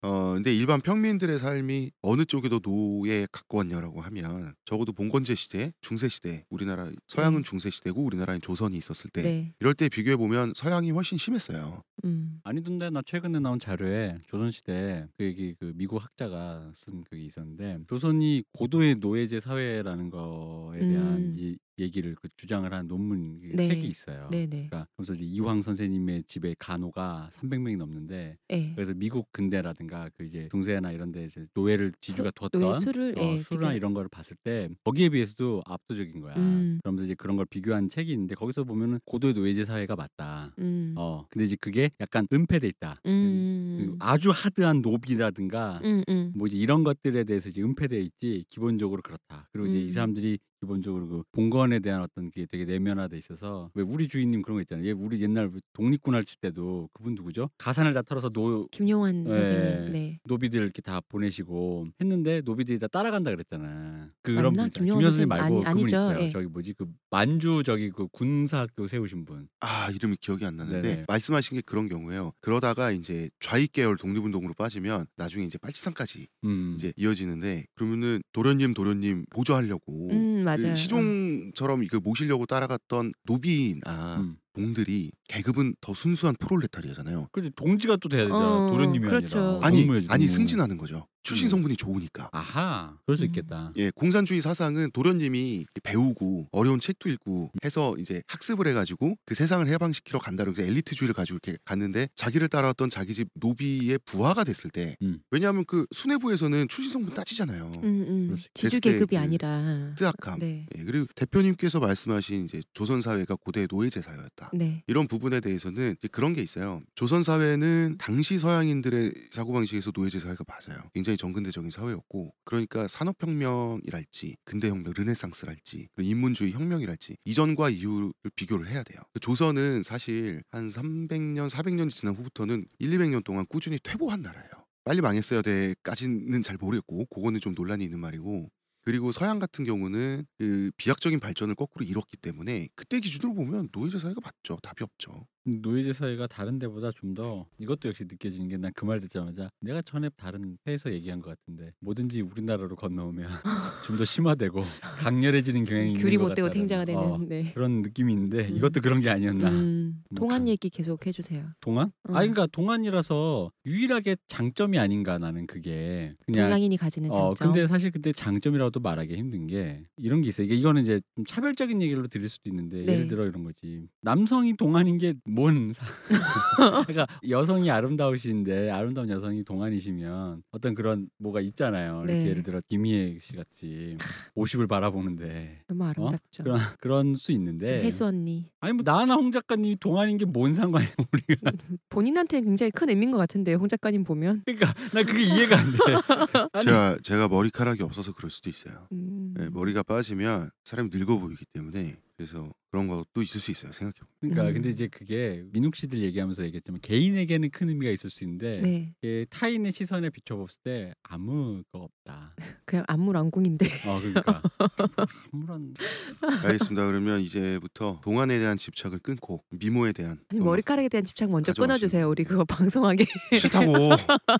어 근데 일반 평민들의 삶이 어느 쪽에 더 노예에 가까웠냐라고 하면 적어도 봉건제 시대, 중세 시대, 우리나라 서양은 중세 시대고 우리나라는 조선이 있었을 때 네. 이럴 때 비교해 보면 서양이 훨씬 심했어요. 음. 아니던데 나 최근에 나온 자료에 조선시대 그 얘기 그 미국 학자가 쓴 그게 있었는데 조선이 고도의 노예제 사회라는 거에 대한 음. 이 얘기를 그 주장을 한 논문 그 네. 책이 있어요. 네, 네. 그러니까 그래서 이제 이황 선생님의 집에 간호가 300명이 넘는데 예. 그래서 미국 근대라든가 그 이제 동세나 이런 데 이제 노예를 지주가 두었던 노예 수를 어, 예, 비교- 이런 거를 봤을 때 거기에 비해서도 압도적인 거야. 음. 그러면서 이제 그런 걸 비교한 책이 있는데 거기서 보면은 고도의 노예제 사회가 맞다. 음. 어 근데 이제 그게 약간 은폐돼 있다. 그 음. 아주 하드한 노비라든가 음, 음. 뭐 이제 이런 것들에 대해서 이제 은폐돼 있지 기본적으로 그렇다. 그리고 이제 음. 이 사람들이 기본적으로 그 봉건에 대한 어떤 게 되게 내면화돼 있어서 왜 우리 주인님 그런 거 있잖아요. 얘 우리 옛날 독립군할 칠 때도 그분 누구죠? 가산을 다 털어서 노 김용환 예. 선생님. 네. 노비들 이렇게 다 보내시고 했는데 노비들이 다 따라간다 그랬잖아. 그런 맞나? 분. 김용환 선생님 말고 아니- 그분 아니죠. 있어요. 예. 저기 뭐지 그 만주 저기 그 군사학교 세우신 분. 아 이름이 기억이 안 나는데 네네. 말씀하신 게 그런 경우예요. 그러다가 이제 좌익 계열 독립운동으로 빠지면 나중에 이제 빨치산까지 음. 이제 이어지는데 그러면은 도련님 도련님 보조하려고 음, 맞아요. 그 시종처럼 이거 모시려고 따라갔던 노비나 음. 봉들이 계급은 더 순수한 프롤레타리아잖아요. 그지 동지가 또 돼야 되잖아. 어, 도련님이 그렇죠. 아니라. 아니 동무야지, 아니. 승진하는 거죠. 출신 음. 성분이 좋으니까. 아하. 그럴 수 음. 있겠다. 예, 공산주의 사상은 도련님이 배우고 어려운 책도 읽고 해서 이제 학습을 해가지고 그 세상을 해방시키러 간다고 해서 엘리트주의를 가지고 이렇게 갔는데 자기를 따라왔던 자기 집 노비의 부하가 됐을 때 음. 왜냐하면 그 수뇌부에서는 출신 성분 따지잖아요. 음, 음. 지주 계급이 때그 아니라. 뜨악함. 네. 예, 그리고 대표님께서 말씀하신 이제 조선 사회가 고대 노예 제 사회였다. 네. 이런 부분에 대해서는 그런 게 있어요. 조선 사회는 당시 서양인들의 사고 방식에서 노예제 사회가 맞아요. 굉장히 정근대적인 사회였고, 그러니까 산업혁명이랄지 근대혁명, 르네상스랄지 인문주의 혁명이랄지 이전과 이후를 비교를 해야 돼요. 조선은 사실 한 300년, 400년 지난 후부터는 1, 200년 동안 꾸준히 퇴보한 나라예요. 빨리 망했어야 돼까지는 잘 모르겠고, 그거는 좀 논란이 있는 말이고. 그리고 서양 같은 경우는 그 비약적인 발전을 거꾸로 이뤘기 때문에 그때 기준으로 보면 노예제 사회가 맞죠. 답이 없죠. 노예제 사회가 다른 데보다 좀 더 이것도 역시 느껴지는 게 난 그 말 듣자마자 내가 전에 다른 회에서 얘기한 것 같은데 뭐든지 우리나라로 건너오면 좀 더 심화되고 강렬해지는 경향이 있는 귤이 것못 되고 탱자가 되는 어, 네. 그런 느낌이 있는데 음. 이것도 그런 게 아니었나 음, 뭐 동안 강- 얘기 계속 해주세요. 동안? 어. 아 그러니까 동안이라서 유일하게 장점이 아닌가 나는 그게 그냥 동양인이 가지는 장점. 어 근데 사실 그때 장점이라고도 말하기 힘든 게 이런 게 있어요. 이게 이거는 이제 좀 차별적인 얘기로 드릴 수도 있는데 네. 예를 들어 이런 거지. 남성이 동안인 게뭔 그러니까 여성이 아름다우신데 아름다운 여성이 동안이시면 어떤 그런 뭐가 있잖아요. 이렇게 네. 예를 들어 김희애 씨 같이 50을 바라보는데 너무 아름답죠. 어? 그런 그런 수 있는데 혜수 언니 아니 뭐 나나 홍 작가님이 동안인 게 뭔 상관이야 우리가 본인한테 굉장히 큰 의미인 것 같은데 홍 작가님 보면. 그러니까 나 그게 이해가 안 돼. 아니, 제가 제가 머리카락이 없어서 그럴 수도 있어요. 음. 네, 머리가 빠지면 사람이 늙어 보이기 때문에 그래서 그런 것도 있을 수 있어요. 생각해 보면. 그러니까 음. 근데 이제 그게 민욱 씨들 얘기하면서 얘기했지만 개인에게는 큰 의미가 있을 수 있는데 네, 이게 타인의 시선에 비춰봤을 때 아무거 없다. 그냥 안물안궁인데. 어 그러니까 아무런 알겠습니다. 그러면 이제부터 동안에 대한 집착을 끊고 미모에 대한 아니, 어, 머리카락에 대한 집착 먼저 가져가시면 끊어주세요. 우리 그거 방송하게. 싫다고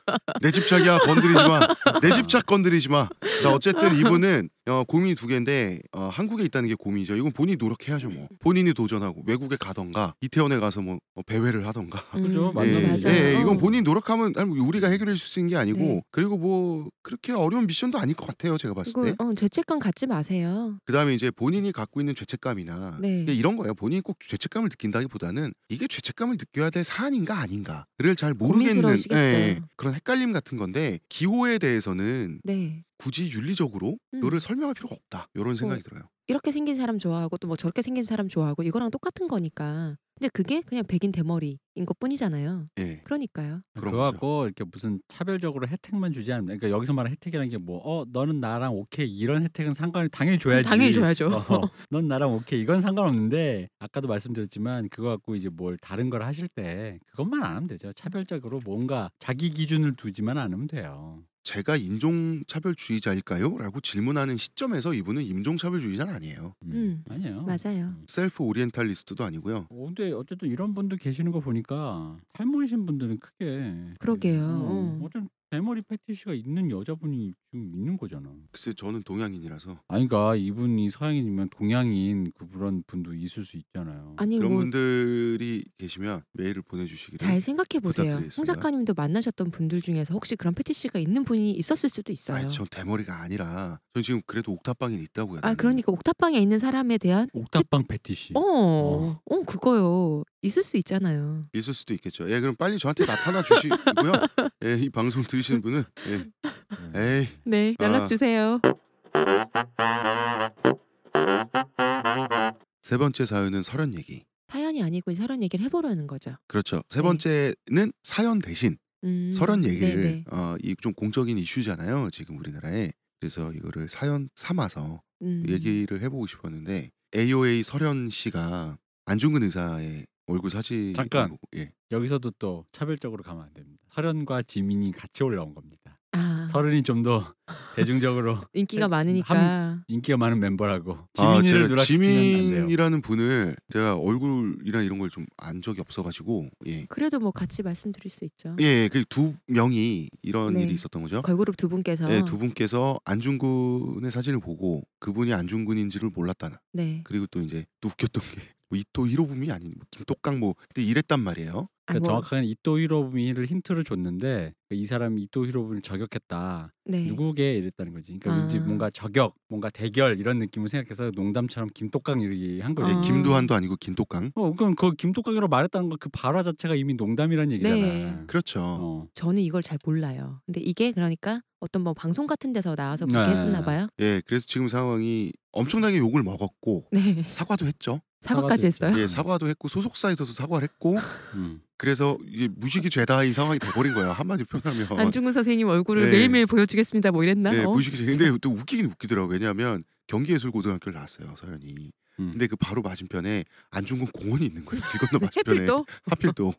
내 집착이야 건드리지 마 내 집착 건드리지 마 자 어쨌든 이분은 어, 고민이 두 개인데 어, 한국에 있다는 게 고민이죠 이건 본인이 노력해야죠 뭐 본인이 도전하고 외국에 가던가 이태원에 가서 뭐 어, 배회를 하던가 그죠? 음, 맞는 예, 말이죠. 맞아요. 예, 이건 어. 본인 노력하면 아니, 뭐 우리가 해결해 줄 수 있는 게 아니고 네. 그리고 뭐 그렇게 어려운 미션도 아닐 것 같아요 제가 봤을 때 어, 죄책감 갖지 마세요. 그다음에 이제 본인이 갖고 있는 죄책감이나 네. 이런 거예요 본인이 꼭 죄책감을 느낀다기보다는 이게 죄책감을 느껴야 될 사안인가 아닌가를 잘 모르겠는. 예, 그런 헷갈림 같은 건데 기호에 대해서는 네. 굳이 윤리적으로 음. 이거를 설명할 필요가 없다 이런 생각이 들어요. 이렇게 생긴 사람 좋아하고 또 뭐 저렇게 생긴 사람 좋아하고 이거랑 똑같은 거니까. 근데 그게 그냥 백인 대머리인 것 뿐이잖아요. 예. 그러니까요. 그거 갖고 이렇게 무슨 차별적으로 혜택만 주지 않는 그러니까 여기서 말하는 혜택이라는 게 뭐 어 너는 나랑 오케이 이런 혜택은 상관이 당연히 줘야지 당연히 줘야죠. 어, 넌 나랑 오케이 이건 상관없는데 아까도 말씀드렸지만 그거 갖고 이제 뭘 다른 걸 하실 때 그것만 안 하면 되죠 차별적으로 뭔가 자기 기준을 두지만 않으면 돼요 제가 인종차별주의자일까요? 라고 질문하는 시점에서 이분은 인종차별주의자는 아니에요. 음, 아니에요 맞아요. 음. self orientalist도 아니고요. 어, 근데 어쨌든 이런 분들 계시는 거 보니까 탈모이신 분들은 크게 그러게요. 어, 어. 어쨌든 대머리 패티시가 있는 여자분이 지금 있는 거잖아. 글쎄 저는 동양인이라서 아니 그러니까 이분이 서양인이면 동양인 그런 분도 있을 수 있잖아요. 아니 그런 뭐 분들이 계시면 메일을 보내주시기를 잘 생각해 보세요. 홍 부탁드리겠습니다. 작가님도 만나셨던 분들 중에서 혹시 그런 패티시가 있는 분이 있었을 수도 있어요. 아니 전 대머리가 아니라 전 지금 그래도 옥탑방에 있다고요. 아 그러니까 옥탑방에 있는 사람에 대한 옥탑방 패티시. 어, 어, 그거요. 있을 수 있잖아요. 있을 수도 있겠죠. 예, 그럼 빨리 저한테 나타나 주시고요. 예, 이 방송 들으시는 분은 예, 에이 네, 연락 아. 주세요. 세 번째 사연은 설현 얘기. 사연이 아니고 사연 얘기를 해보려는 거죠. 그렇죠. 세 네. 번째는 사연 대신 음, 설현 얘기를 네네. 어, 이 좀 공적인 이슈잖아요. 지금 우리나라에. 그래서 이거를 사연 삼아서 음, 얘기를 해보고 싶었는데 AOA 설현 씨가 안중근 의사의 얼굴 사진 잠깐. 예. 여기서도 또 차별적으로 가면 안 됩니다. 설현과 지민이 같이 올라온 겁니다. 아, 설현이 좀 더 대중적으로 인기가 한- 많으니까 인기가 많은 멤버라고 아, 지민이를 돼요. 지민이라는 분을 제가 얼굴이나 이런 걸 좀 안 적이 없어가지고 예. 그래도 뭐 같이 말씀드릴 수 있죠. 예, 그 두 명이 이런 네. 일이 있었던 거죠. 걸그룹 두 분께서 예, 두 분께서 안중근의 사진을 보고 그분이 안중근인지를 몰랐다나. 네. 그리고 또 이제 또 웃겼던 게 뭐 이토 히로부미 아닌 뭐 김똑강 뭐 그때 이랬단 말이에요. 아, 그러니까 뭐, 정확하게 이토 히로부미를 힌트를 줬는데 이 사람이 이토 히로부미를 저격했다. 네. 누구게 이랬다는 거지. 그러니까 왠지 아. 뭔가 저격, 뭔가 대결 이런 느낌을 생각해서 농담처럼 김똑강 이렇게 한 거지. 예, 아. 김두한도 아니고 김똑강. 어, 그럼 그 김똑강이라고 말했다는 거 그 발화 자체가 이미 농담이라는 얘기잖아. 네. 그렇죠. 어. 저는 이걸 잘 몰라요. 근데 이게 그러니까 어떤 뭐 방송 같은 데서 나와서 그렇게 네. 했었나 봐요. 예, 그래서 지금 상황이 엄청나게 욕을 먹었고 네. 사과도 했죠. 사과까지. 했어요. 예, 사과도 했고 소속사에서도 사과를 했고 음. 그래서 이게 무식이 죄다 이 상황이 돼버린 거예요. 한마디로 표현하면. 안중근 선생님 얼굴을 네. 매일매일 보여주겠습니다. 뭐 이랬나? 네, 어? 무식이 죄. 근데 또 웃기긴 웃기더라고. 요 왜냐하면 경기예술고등학교를 나왔어요, 서현이. 음. 근데 그 바로 맞은편에 안중근 공원이 있는 거예요. 길 건너 맞은편에. 해필 또 하필 또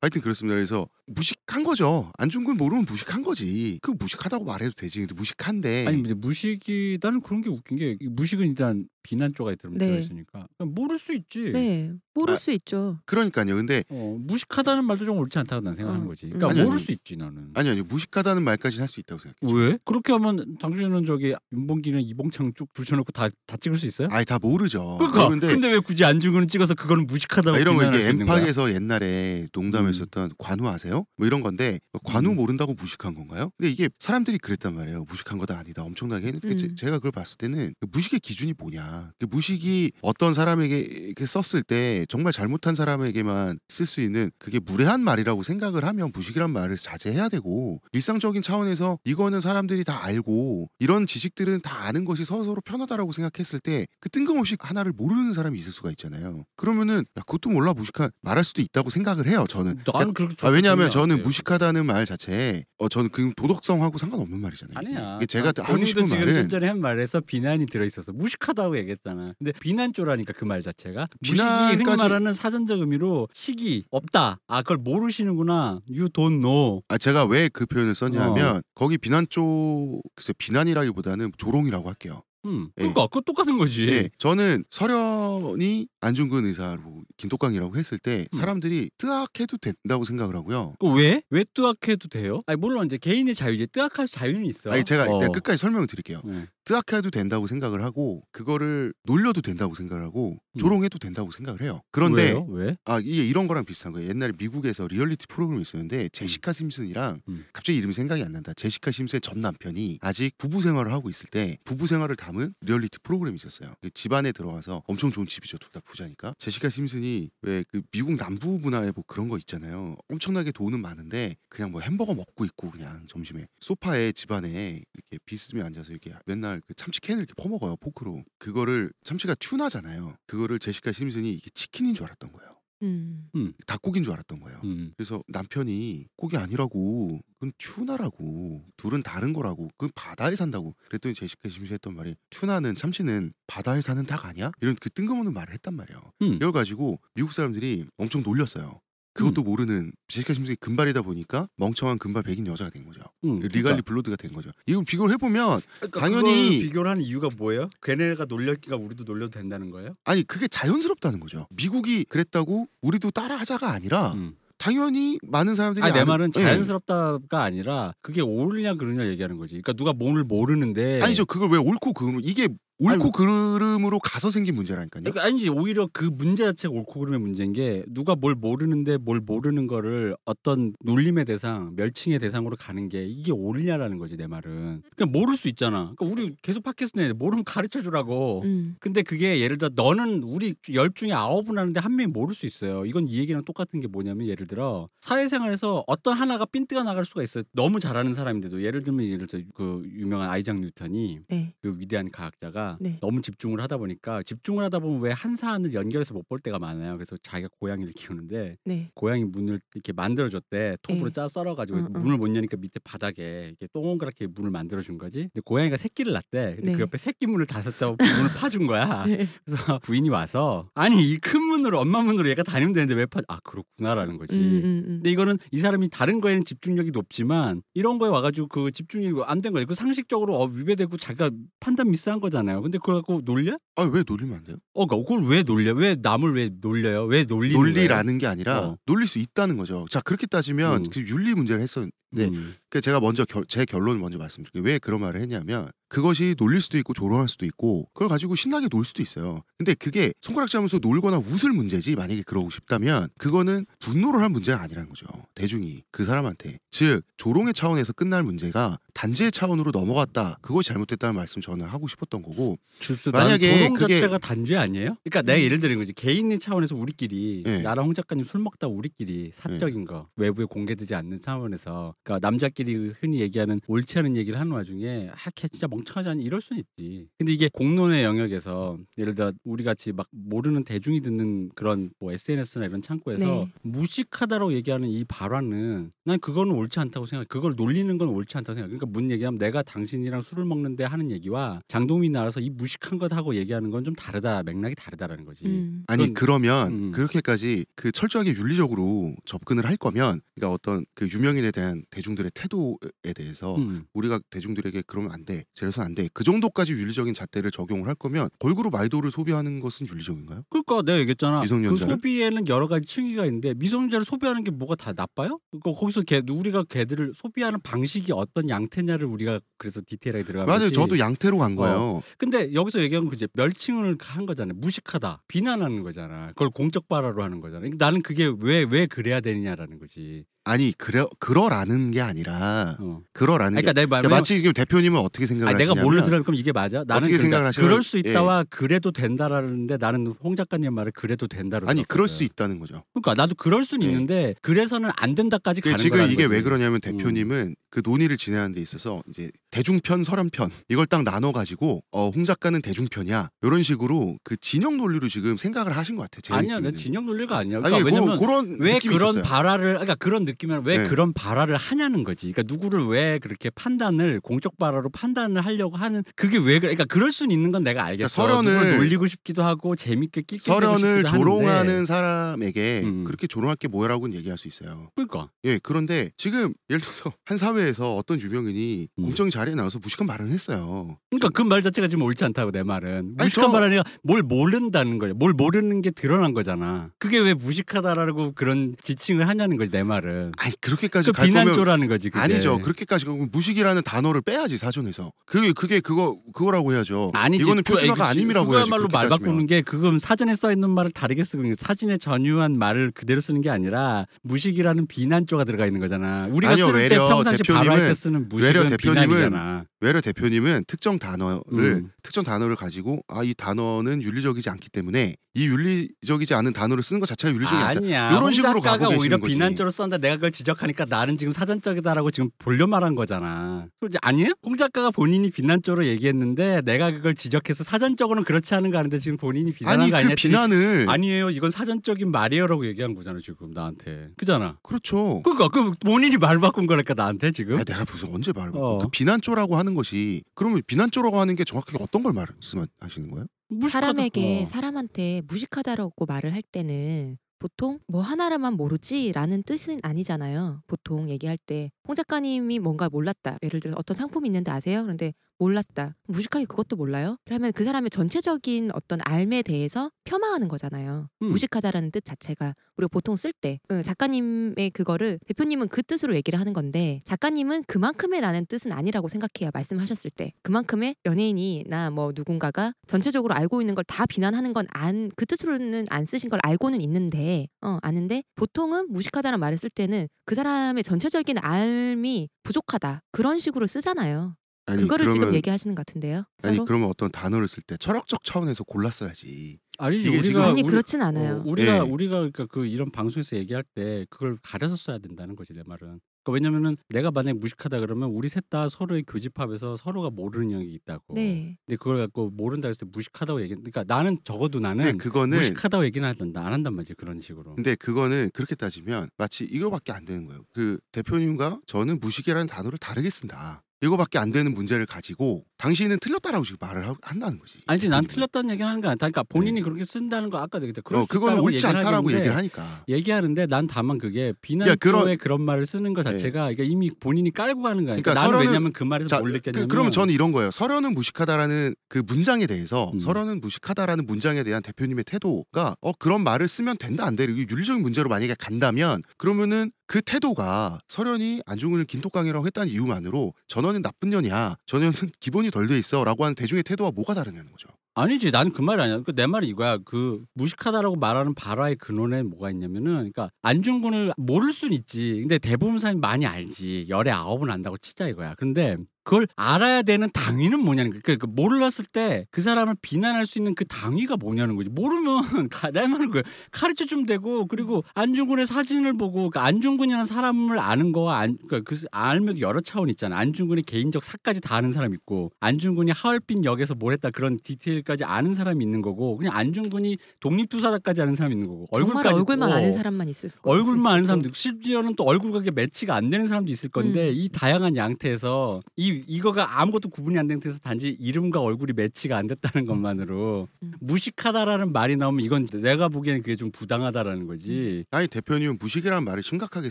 하여튼 그렇습니다. 그래서 무식한 거죠. 안중근 모르면 무식한 거지. 그 무식하다고 말해도 되지. 근데 무식한데 아니 근데 무식이 나는 그런 게 웃긴 게이 무식은 일단 비난 쪽에 들어 네. 들어있으니까 그냥 모를 수 있지. 네, 모를 아, 수 있죠. 그러니까요. 근데 어, 무식하다는 말도 좀 옳지 않다고 난 생각하는 어, 거지. 음. 그러니까 아니, 모를 아니. 수 있지 나는. 아니 아니 무식하다는 말까지는 할 수 있다고 생각해요. 왜? 그렇게 하면 당신은 저기 윤봉기는 이봉창 쭉 붙여놓고 다 다 찍을 수 있어요? 아예 다 모르죠. 그러니까 모르는데 근데 왜 굳이 안중근은 찍어서 그거는 무식하다고 아, 이런 거 이게? 엠팍에서 옛날에 농담했었던 관우 아세요? 뭐 이런 건데 관우 음. 모른다고 무식한 건가요? 근데 이게 사람들이 그랬단 말이에요. 무식한 거다 아니다. 엄청나게 했는데 음. 제- 제가 그걸 봤을 때는 그 무식의 기준이 뭐냐? 그 무식이 어떤 사람에게 썼을 때 정말 잘못한 사람에게만 쓸 수 있는 그게 무례한 말이라고 생각을 하면 무식이란 말을 자제해야 되고 일상적인 차원에서 이거는 사람들이 다 알고 이런 지식들은 다 아는 것이 서로 편하다라고 생각했을 때 그 뜬금없이 하나를 모르는 사람이 있을 수가 있잖아요. 그러면은 야, 그것도 몰라 무식한 말할 수도 있다고 생각을 해요. 저는 나는 그렇게 아, 왜냐하면 저는. 무식하다는 말 자체에 어 저는 그 도덕성하고 상관없는 말이잖아요. 아니야. 이게 제가 하고 본인도 싶은 지금 말은 좀 전에 한 말에서 비난이 들어 있어서 무식하다고 얘기했잖아. 근데 비난조라니까 그 말 자체가 무식이 비난까지- 말하는 사전적 의미로 식이 없다. 아 그걸 모르시는구나. You don't know. 아 제가 왜 그 표현을 썼냐면 거기 비난 쪽 글쎄 비난이라기보다는 조롱이라고 할게요. 음. 예. 그러니까 그거 똑같은 거지. 예, 저는 설현이 안중근 의사로 김독강이라고 했을 때 음. 사람들이 뜨악해도 된다고 생각을 하고요. 그 왜? 왜 뜨악해도 돼요? 아니 물론 이제 개인의 자유지 뜨악할 자유는 있어. 아니 제가 어. 일단 끝까지 설명을 드릴게요. 네. 뜨악해도 된다고 생각을 하고 그거를 놀려도 된다고 생각을 하고 음. 조롱해도 된다고 생각을 해요. 그런데 왜요? 왜? 아 이게 이런 거랑 비슷한 거예요. 옛날에 미국에서 리얼리티 프로그램이 있었는데 제시카 심슨이랑 음. 갑자기 이름이 생각이 안 난다. 제시카 심슨의 전 남편이 아직 부부 생활을 하고 있을 때 부부 생활을 담은 리얼리티 프로그램이 있었어요. 그 집안에 들어가서 엄청 좋은 집이죠. 둘 다 부자니까. 제시카 심슨이 왜 그 미국 남부 문화에 뭐 그런 거 있잖아요. 엄청나게 돈은 많은데 그냥 뭐 햄버거 먹고 있고 그냥 점심에 소파에 집안에 이렇게 비스듬히 앉아서 이렇게 맨날 그 참치 캔을 이렇게 퍼먹어요 포크로. 그거를 참치가 tuna잖아요. 그거를 제시카 심슨이 이게 치킨인 줄 알았던 거예요. 음. 닭고기인 줄 알았던 거예요. 음. 그래서 남편이 고기 아니라고 그건 tuna라고 둘은 다른 거라고 그건 바다에 산다고 그랬더니 제시카 심슨이 했던 말이 tuna는 참치는 바다에 사는 닭 아니야? 이런 그 뜬금없는 말을 했단 말이에요. 음. 이걸 가지고 미국 사람들이 엄청 놀렸어요. 그것도 모르는 제시카 심슨이 금발이다 보니까 멍청한 금발 백인 여자가 된 거죠. 음. Legally Blonde가 된 거죠. 이걸 비교를 해보면 그러니까 당연히- 비교를 하는 이유가 뭐예요? 걔네가 놀렸기가 우리도 놀려도 된다는 거예요? 아니 그게 자연스럽다는 거죠. 미국이 그랬다고 우리도 따라하자가 아니라 음. 당연히 많은 사람들이 아니 내 말은 예. 자연스럽다가 아니라 그게 옳으냐 그르냐 얘기하는 거지. 그러니까 누가 뭘 모르는데 아니죠. 그걸 왜 옳고 그름 이게 옳고 그름으로 가서 생긴 문제라니까요. 그러니까 아니지 오히려 그 문제 자체가 옳고 그름의 문제인 게 누가 뭘 모르는데 뭘 모르는 거를 어떤 놀림의 대상, 멸칭의 대상으로 가는 게 이게 옳냐라는 거지 내 말은. 그냥 모를 수 있잖아. 그러니까 우리 계속 팟캐스트 내는데 모르면 가르쳐 주라고. 음. 근데 그게 예를 들어 너는 우리 열 중에 아홉은 하는데 한 명이 모를 수 있어요. 이건 이 얘기랑 똑같은 게 뭐냐면 예를 들어 사회생활에서 어떤 하나가 핀트가 나갈 수가 있어요. 너무 잘하는 사람인데도 예를 들면 예를 들어 그 유명한 아이작 뉴턴이 네. 그 위대한 과학자가 네. 너무 집중을 하다 보니까 집중을 하다 보면 왜 한 사안을 연결해서 못 볼 때가 많아요. 그래서 자기가 고양이를 키우는데 네. 고양이 문을 이렇게 만들어줬대 톱으로 네. 짜 썰어가지고 어, 어. 문을 못 여니까 밑에 바닥에 이렇게 동그랗게 문을 만들어준 거지. 근데 고양이가 새끼를 낳대. 근데 네. 그 옆에 새끼 문을 다섯 자 문을 파준 거야. 네. 그래서 부인이 와서 아니 이큰 문으로 엄마 문으로 얘가 다니면 되는데 왜 파? 아 그렇구나라는 거지. 음, 음, 음. 근데 이거는 이 사람이 다른 거에는 집중력이 높지만 이런 거에 와가지고 그 집중력이 안 된 거예요. 그 상식적으로 어, 위배되고 자기가 판단 미스한 거잖아요. 근데 그걸 갖고 놀려? 아 왜 놀리면 안 돼요? 어, 그러니까 그걸 왜 놀려? 왜 남을 왜 놀려요? 왜 놀리는 거예요? 논리라는 게 아니라 어. 놀릴 수 있다는 거죠. 자 그렇게 따지면 음. 그 윤리 문제를 했었 는데 음. 그 제가 먼저 결- 제 결론을 먼저 말씀드릴게요. 왜 그런 말을 했냐면 그것이 놀릴 수도 있고 조롱할 수도 있고 그걸 가지고 신나게 놀 수도 있어요. 근데 그게 손가락질 하면서 놀거나 웃을 문제지 만약에 그러고 싶다면 그거는 분노를 할 문제가 아니라는 거죠. 대중이 그 사람한테 즉 조롱의 차원에서 끝날 문제가 단죄의 차원으로 넘어갔다. 그것이 잘못됐다는 말씀 저는 하고 싶었던 거고 주스 만약에 조롱 그게- 자체가 단죄 아니에요? 그러니까 내가 음. 예를 들은 거지 개인의 차원에서 우리끼리 네. 나랑 홍 작가님 술 먹다 우리끼리 사적인 거 외부에 공개되지 않는 차원에서 그러니까 남자끼리 흔히 얘기하는 옳지 않은 얘기를 하는 와중에 아걔 진짜 멍청하지 않니 이럴 수는 있지. 근데 이게 공론의 영역에서 예를 들어 우리 같이 막 모르는 대중이 듣는 그런 뭐 SNS나 이런 창구에서 네. 무식하다라고 얘기하는 이 발언은 난 그거는 옳지 않다고 생각. 그걸 놀리는 건 옳지 않다고 생각. 그러니까 뭔 얘기냐면 내가 당신이랑 술을 먹는데 하는 얘기와 장동민이 나와서 이 무식한 것 하고 얘기하는 건 좀 다르다 맥락이 다르다라는 거지. 음. 아니 그러면 음. 그렇게까지 그 철저하게 윤리적으로 접근을 할 거면 그러니까 어떤 그 유명인에 대한 대중들의 태도에 대해서 음. 우리가 대중들에게 그러면 안 돼, 저래서 안 돼. 그 정도까지 윤리적인 잣대를 적용을 할 거면 걸그룹 아이돌을 소비하는 것은 윤리적인가요? 그러니까 내가 얘기했잖아. 그 미성년자를? 소비에는 여러 가지 층위가 있는데 미성년자를 소비하는 게 뭐가 다 나빠요? 그러니까 거기서 걔 우리가 걔들을 소비하는 방식이 어떤 양 태냐를 우리가 그래서 디테일하게 들어가면 맞아요. 저도 양태로 간 거예요. 근데 여기서 얘기한 건 이제 멸칭을 한 거잖아요. 무식하다, 비난하는 거잖아. 그걸 공적 발화로 하는 거잖아. 나는 그게 왜왜 그래야 되느냐라는 거지. 아니 그래 그러라는 게 아니라 어. 그러라는 그러니까 게 내 말, 그러니까 마치 지금 대표님은 어떻게 생각을 아, 내가 뭘로 들으면 그럼 이게 맞아? 나는 어떻게 그러니까 생각을 하시냐면- 그럴 수 있다와 그래도 된다라는데 나는 홍 작가님 말을 그래도 된다로 아니 그럴. 수 있다는 거죠. 그러니까 나도 그럴 수는 네. 있는데 그래서는 안 된다까지 그 가는 지금 이게 거지. 음. 왜 그러냐면 대표님은 그 논의를 진행하는 데 있어서 이제 대중편 서련편 이걸 딱 나눠 가지고 어, 홍 작가는 대중편이야 이런 식으로 그 진영 논리로 지금 생각을 하신 것 같아요. 제 아니야, 내. 진영 논리가 아니야. 아니 그러니까 왜냐면 그, 그런 왜 그런 있었어요. 발화를 그러니까 그런 느낌이면 왜 네. 그런 발화를 하냐는 거지. 그러니까 누구를 왜 그렇게 판단을 공적 발화로 판단을 하려고 하는 그게 왜 그래? 그러니까 그럴 수는 있는 건 내가 알겠어. 그러니까 서련을- 놀리고 싶기도 하고 재밌게 끼게 서련을 조롱하는 하는데. 사람에게 음. 그렇게 조롱할 게 뭐라고는 얘기할 수 있어요. 그러니까 예, 그런데 지금 예를 들어서 한 사회에서 어떤 유명인이 음. 공적인 자리에 나와서 무식한 발언을 했어요. 그러니까 그 말 자체가 지금 옳지 않다고 내 말은 무식한 저- 말 아니라 뭘 모른다는 거야. 뭘 모르는 게 드러난 거잖아. 그게 왜 무식하다라고 그런 지칭을 하냐는 거지 내 말은. 아니 그렇게까지 그 비난조라는 거지. 그게. 아니죠. 그렇게까지 가면 무식이라는 단어를 빼야지 사전에서. 그게 그게 그거 그거라고 해야죠. 아니지. 이거는 그- 표준화가. 아님이라고 해야지. 그거야말로 말 바꾸는 게 그건 사전에 써 있는 말을 다르게 쓰고 있는. 사진에 전유한 말을 그대로 쓰는 게 아니라 무식이라는 비난조가 들어가 있는 거잖아. 우리가 아니요, 쓸때 외려 평상시 대표님은- 발화할 때 쓰는 무식은 대표님은 비난이잖아. 외려 대표님은 특정 단어를 음. 특정 단어를 가지고 아 이 단어는 윤리적이지 않기 때문에 이 윤리적이지 않은 단어를 쓰는 것 자체가 윤리적이. 아니야. 이런 홍 식으로 가고 오히려 계시는 거지. 비난조로 썼는데 내가 그걸 지적하니까 나는 지금 사전적이다라고 지금 본려 말한 거잖아. 아니에요? 홍 작가가 본인이 비난조로 얘기했는데 내가 그걸 지적해서 사전적으로는 그렇지 않은 거 아는데 지금 본인이 비난한 아니 거그 아니야? 비난을 아니에요. 이건 사전적인 말이에요라고 얘기한 거잖아 지금 나한테. 그잖아. 그렇죠. 그러니까 그 본인이 말 바꾼 거니까 나한테 지금. 아, 내가 무슨 언제 말을 어. 그 비난조라고 하는 것이 그러면 비난조라고 하는 게 정확하게 어떤 걸 말씀하시는 거예요? 무식하다. 사람에게 어. 사람한테 무식하다라고 말을 할 때는 보통 뭐 하나라만 모르지라는 뜻은 아니잖아요. 보통 얘기할 때 홍 작가님이 뭔가 몰랐다. 예를 들어 어떤 상품이 있는데 아세요? 그런데 몰랐다. 무식하게 그것도 몰라요? 그러면 그 사람의 전체적인 어떤 알에 대해서 폄하하는 거잖아요. 음. 무식하다라는 뜻 자체가 우리가 보통 쓸 때 작가님의 그거를 대표님은 그 뜻으로 얘기를 하는 건데 작가님은 그만큼의 나는 뜻은 아니라고 생각해요. 말씀하셨을 때 그만큼의 연예인이나 뭐 누군가가 전체적으로 알고 있는 걸 다 비난하는 건 안 그 뜻으로는 안 쓰신 걸 알고는 있는데 어 아는데 보통은 무식하다는 말을 쓸 때는 그 사람의 전체적인 알미 부족하다 그런 식으로 쓰잖아요. 아니 그거를 그러면 지금 얘기하시는 것 같은데요. 아니 서로? 그러면 어떤 단어를 쓸 때 철학적 차원에서 골랐어야지. 아니지 이게 지금- 우리가 아니 우리- 그렇진 않아요. 어, 우리가 예. 우리가 그러니까 그 이런 방송에서 얘기할 때 그걸 가려서 써야 된다는 거지 내 말은. 그러니까 왜냐면은 내가 만약에 무식하다 그러면 우리 셋 다 서로의 교집합에서 서로가 모르는 영역이 있다고. 네. 근데 그걸 갖고 모른다 때 무식하다고 얘기. 그러니까 나는 적어도 나는 그거는 무식하다고 얘기는 한다 안 한단 말이지 그런 식으로. 근데 그거는 그렇게 따지면 마치 이거밖에 안 되는 거예요. 그 대표님과 저는 무식이라는 단어를 다르게 쓴다. 이거밖에 안 되는 문제를 가지고 당신은 틀렸다라고 지금 말을 하- 한다는 거지. 아니지 난. 틀렸다는 얘기는 하는 거 아니다. 그러니까 본인이 그렇게 쓴다는 거 아까도 얘기했다. 어, 수 그거는 옳지 않다라고 얘기를 하니까. 얘기하는데 난 다만 그게 비난조의 그런- 그런 말을 쓰는 것 자체가 그러니까 이미 본인이 깔고 가는 거야. 그러니까, 나는 왜냐면 그 말에서 자, 뭘 그, 느꼈냐면 그러면 저는 이런 거예요. 서련은 무식하다라는 그 문장에 대해서 음. 서련은 무식하다라는 문장에 대한 대표님의 태도가 어 그런 말을 쓰면 된다 안 돼. 이게 윤리적인 문제로 만약에 간다면 그러면은 그 태도가 서련이 안중근을 긴톡강이라고 했다는 이유만으로 전원은 나쁜 년이야. 전원은 기본이 덜 돼 있어라고 하는 대중의 태도와 뭐가 다르냐는 거죠. 아니지 나는 그 말이 아니야. 그 내 말이 이거야. 그 무식하다라고 말하는 발화의 근원에 뭐가 있냐면은 그러니까 안중근을 모를 순 있지. 근데 대부분 사람이 많이 알지. 열에 아홉은 안다고 치자 이거야. 근데 그걸 알아야 되는 당위는 뭐냐는 거예요. 그러니까 몰랐을 때 그 사람을 비난할 수 있는 그 당위가 뭐냐는 거지. 모르면 내 말은 그 가르쳐 주면 되고 그리고 안중근의 사진을 보고 그 안중근이라는 사람을 아는 거와 안, 그러니까 그 알면 여러 차원 있잖아. 안중근의 개인적 사까지 다 아는 사람 있고 안중근이 하얼빈 역에서 뭘 했다 그런 디테일까지 아는 사람이 있는 거고 그냥 안중근이 독립투사다까지 아는 사람이 있는 거고 얼굴까지 얼굴만 어. 아는 사람만 있을 거 얼굴만 아는 사람도 있고 심지어는 또 얼굴과 매치가 안 되는 사람도 있을 건데 음. 이 다양한 양태에서 이 이거가 아무것도 구분이 안 된 상태에서 단지 이름과 얼굴이 매치가 안 됐다는 것만으로 음. 무식하다라는 말이 나오면 이건 내가 보기에는 그게 좀 부당하다라는 거지. 아니 대표님은 무식이라는 말을 심각하게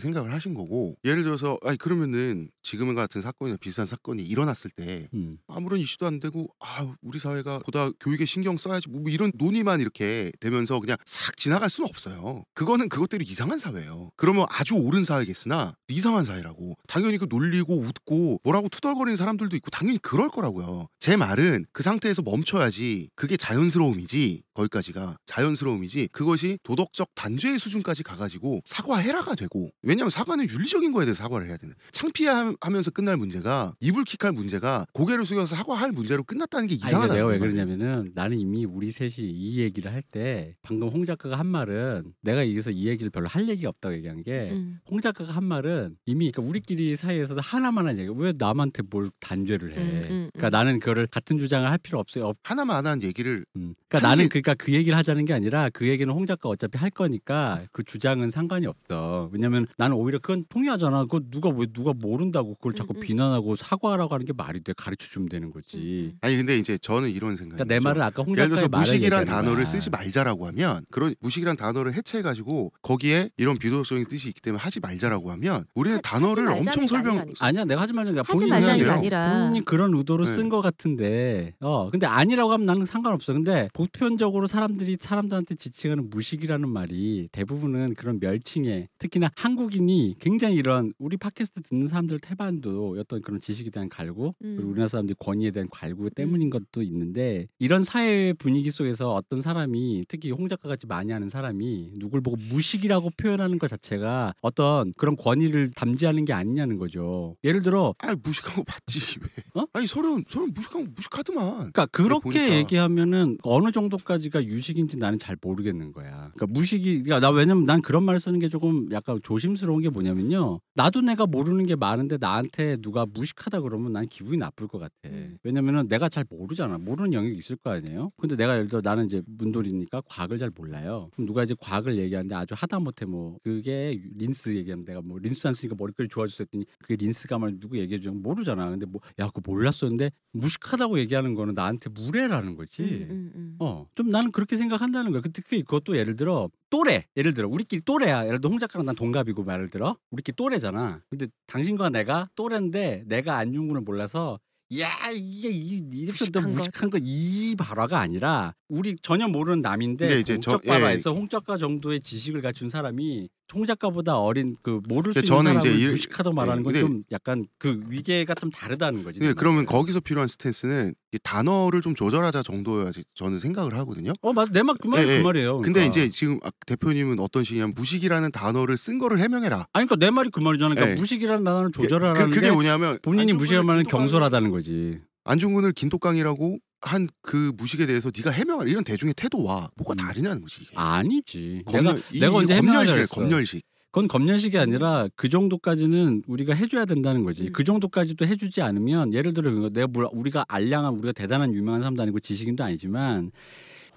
생각을 하신 거고 예를 들어서 아니 그러면은 지금 같은 사건이나 비슷한 사건이 일어났을 때 음. 아무런 이슈도 안 되고 아 우리 사회가 보다 교육에 신경 써야지 뭐 이런 논의만 이렇게 되면서 그냥 싹 지나갈 수는 없어요. 그거는 그것대로 이상한 사회예요. 그러면 아주 옳은 사회겠으나 이상한 사회라고 당연히 그 놀리고 웃고 뭐라고 투덜거리 는 사람들도 있고 당연히 그럴 거라고요. 제 말은 그 상태에서 멈춰야지 그게 자연스러움이지 거기까지가 자연스러움이지 그것이 도덕적 단죄의 수준까지 가가지고 사과해라가 되고 왜냐하면 사과는 윤리적인 거에 대해서 사과를 해야 되는 창피하면서 끝날 문제가 이불킥할 문제가 고개를 숙여서 사과할 문제로 끝났다는 게 아니, 이상하다. 내가 왜 그러냐면은 나는 이미 우리 셋이 이 얘기를 할 때 방금 홍 작가가 한 말은 내가 여기서 이 얘기를 별로 할 얘기가 없다고 얘기한 게 음. 홍 작가가 한 말은 이미 그러니까 우리끼리 사이에서도 하나만 한 얘기. 왜 남한테 뭘 단죄를 해? 음, 음, 그러니까 음. 나는 그거를 같은 주장을 할 필요 없어요. 없- 하나만 하나는 얘기를 음. 그러니까 한 나는 얘기- 그러니까 그 얘기를 하자는 게 아니라 그 얘기는 홍 작가 어차피 할 거니까 그 주장은 상관이 없어. 왜냐면 나는 오히려 그건 통해하잖아. 그거 누가 왜 누가 모른다고 그걸 자꾸 음, 음. 비난하고 사과하라고 하는 게 말이 돼? 가르쳐 주면 되는 거지. 음, 음. 아니 근데 이제 저는 이런 생각이 그러니까 내 말을 아까 홍 예를 작가의 들어서 말을 무식이란 단어를 거야. 쓰지 말자라고 하면 그런 무식이란 단어를 해체해 가지고 거기에 이런 비도덕적인 뜻이 있기 때문에 하지 말자라고 하면 우리는 하- 단어를 엄청 설명 아니지. 아니야 내가 하지 말자는 게 하지 본인이 말자는 게. 아니라 본인이 그런 의도로 네. 쓴것 같은데 어 근데 아니라고 하면 나는 상관없어 근데 보편적 으로 사람들이 사람들한테 지칭하는 무식이라는 말이 대부분은 그런 멸칭에 특히나 한국인이 굉장히 이런 우리 팟캐스트 듣는 사람들 태반도 어떤 그런 지식에 대한 갈구 음. 그리고 우리나라 사람들이 권위에 대한 갈구 때문인 것도 있는데 이런 사회 분위기 속에서 어떤 사람이 특히 홍 작가 같이 많이 하는 사람이 누굴 보고 무식이라고 표현하는 것 자체가 어떤 그런 권위를 담지하는 게 아니냐는 거죠 예를 들어 아 무식한 거 맞지 왜? 어? 아니 서른 서른 무식한 거 무식하더만. 그러니까 그렇게 보니까. 얘기하면은 어느 정도까지 가 유식인지 나는 잘 모르겠는 거야. 그러니까 무식이 그러니까 나 왜냐면 난 그런 말 쓰는 게 조금 약간 조심스러운 게 뭐냐면요. 나도 내가 모르는 게 많은데 나한테 누가 무식하다 그러면 난 기분이 나쁠 것 같아. 음. 왜냐면은 내가 잘 모르잖아. 모르는 영역이 있을 거 아니에요. 근데 내가 예를 들어 나는 이제 문돌이니까 과학을 잘 몰라요. 그럼 누가 이제 과학을 얘기하는데 아주 하다못해 뭐 그게 린스 얘기하면 내가 뭐 린스 안 쓰니까 머리카락이 좋아졌어 했더니 그게 린스가 말 누구 얘기해 주면 모르잖아. 근데 뭐야 그거 몰랐었는데 무식하다고 얘기하는 거는 나한테 무례라는 거지. 음, 음, 음. 어, 좀 나는 그렇게 생각한다는 거야. 그 특히 그것도 예를 들어 또래, 예를 들어 우리끼리 또래야. 예를 들어 홍 작가랑 난 동갑이고 말을 들어 우리끼리 또래잖아. 근데 당신과 내가 또래인데 내가 안중근을 몰라서 야 이게 이 이렇게 너 무식한 것. 무식한 거이 발화가 아니라 우리 전혀 모르는 남인데 근데 이제 저- 공적 예. 발화에서 홍 작가 정도의 지식을 갖춘 사람이 홍 작가보다 어린 그 모를 수 근데 있는 저는 사람을 이제 무식하다고 말하는 예, 건 근데- 좀 약간 그 위계가 좀 다르다는 거지. 네, 내 그러면. 거기서 필요한 스탠스는 이 단어를 좀 조절하자 정도여야지 저는 생각을 하거든요. 어 맞, 내말 그 말이 예, 예. 그 말이에요. 근데 그러니까. 이제 지금 아, 대표님은 어떤 식이냐면 무식이라는 단어를 쓴 거를 해명해라. 아니 그러니까 내 말이 그 말이잖아. 그러니까 예. 무식이라는 단어를 그, 조절하라는 그게 게 뭐냐면 본인이 안중근을 무식한 말은 긴독강- 경솔하다는 거지. 안중근을 긴또깡이라고 한 그 무식에 대해서 네가 해명하라 이런 대중의 태도와 뭐가 음. 다르냐는 거지 이게. 아니지. 검열, 내가 이 내가 언제 그랬어. 검열식. 그건 검열식이 아니라 그 정도까지는 우리가 해줘야 된다는 거지. 음. 그 정도까지도 해주지 않으면 예를 들어 내가 물- 우리가 알량한 우리가 대단한 유명한 사람도 아니고 지식인도 아니지만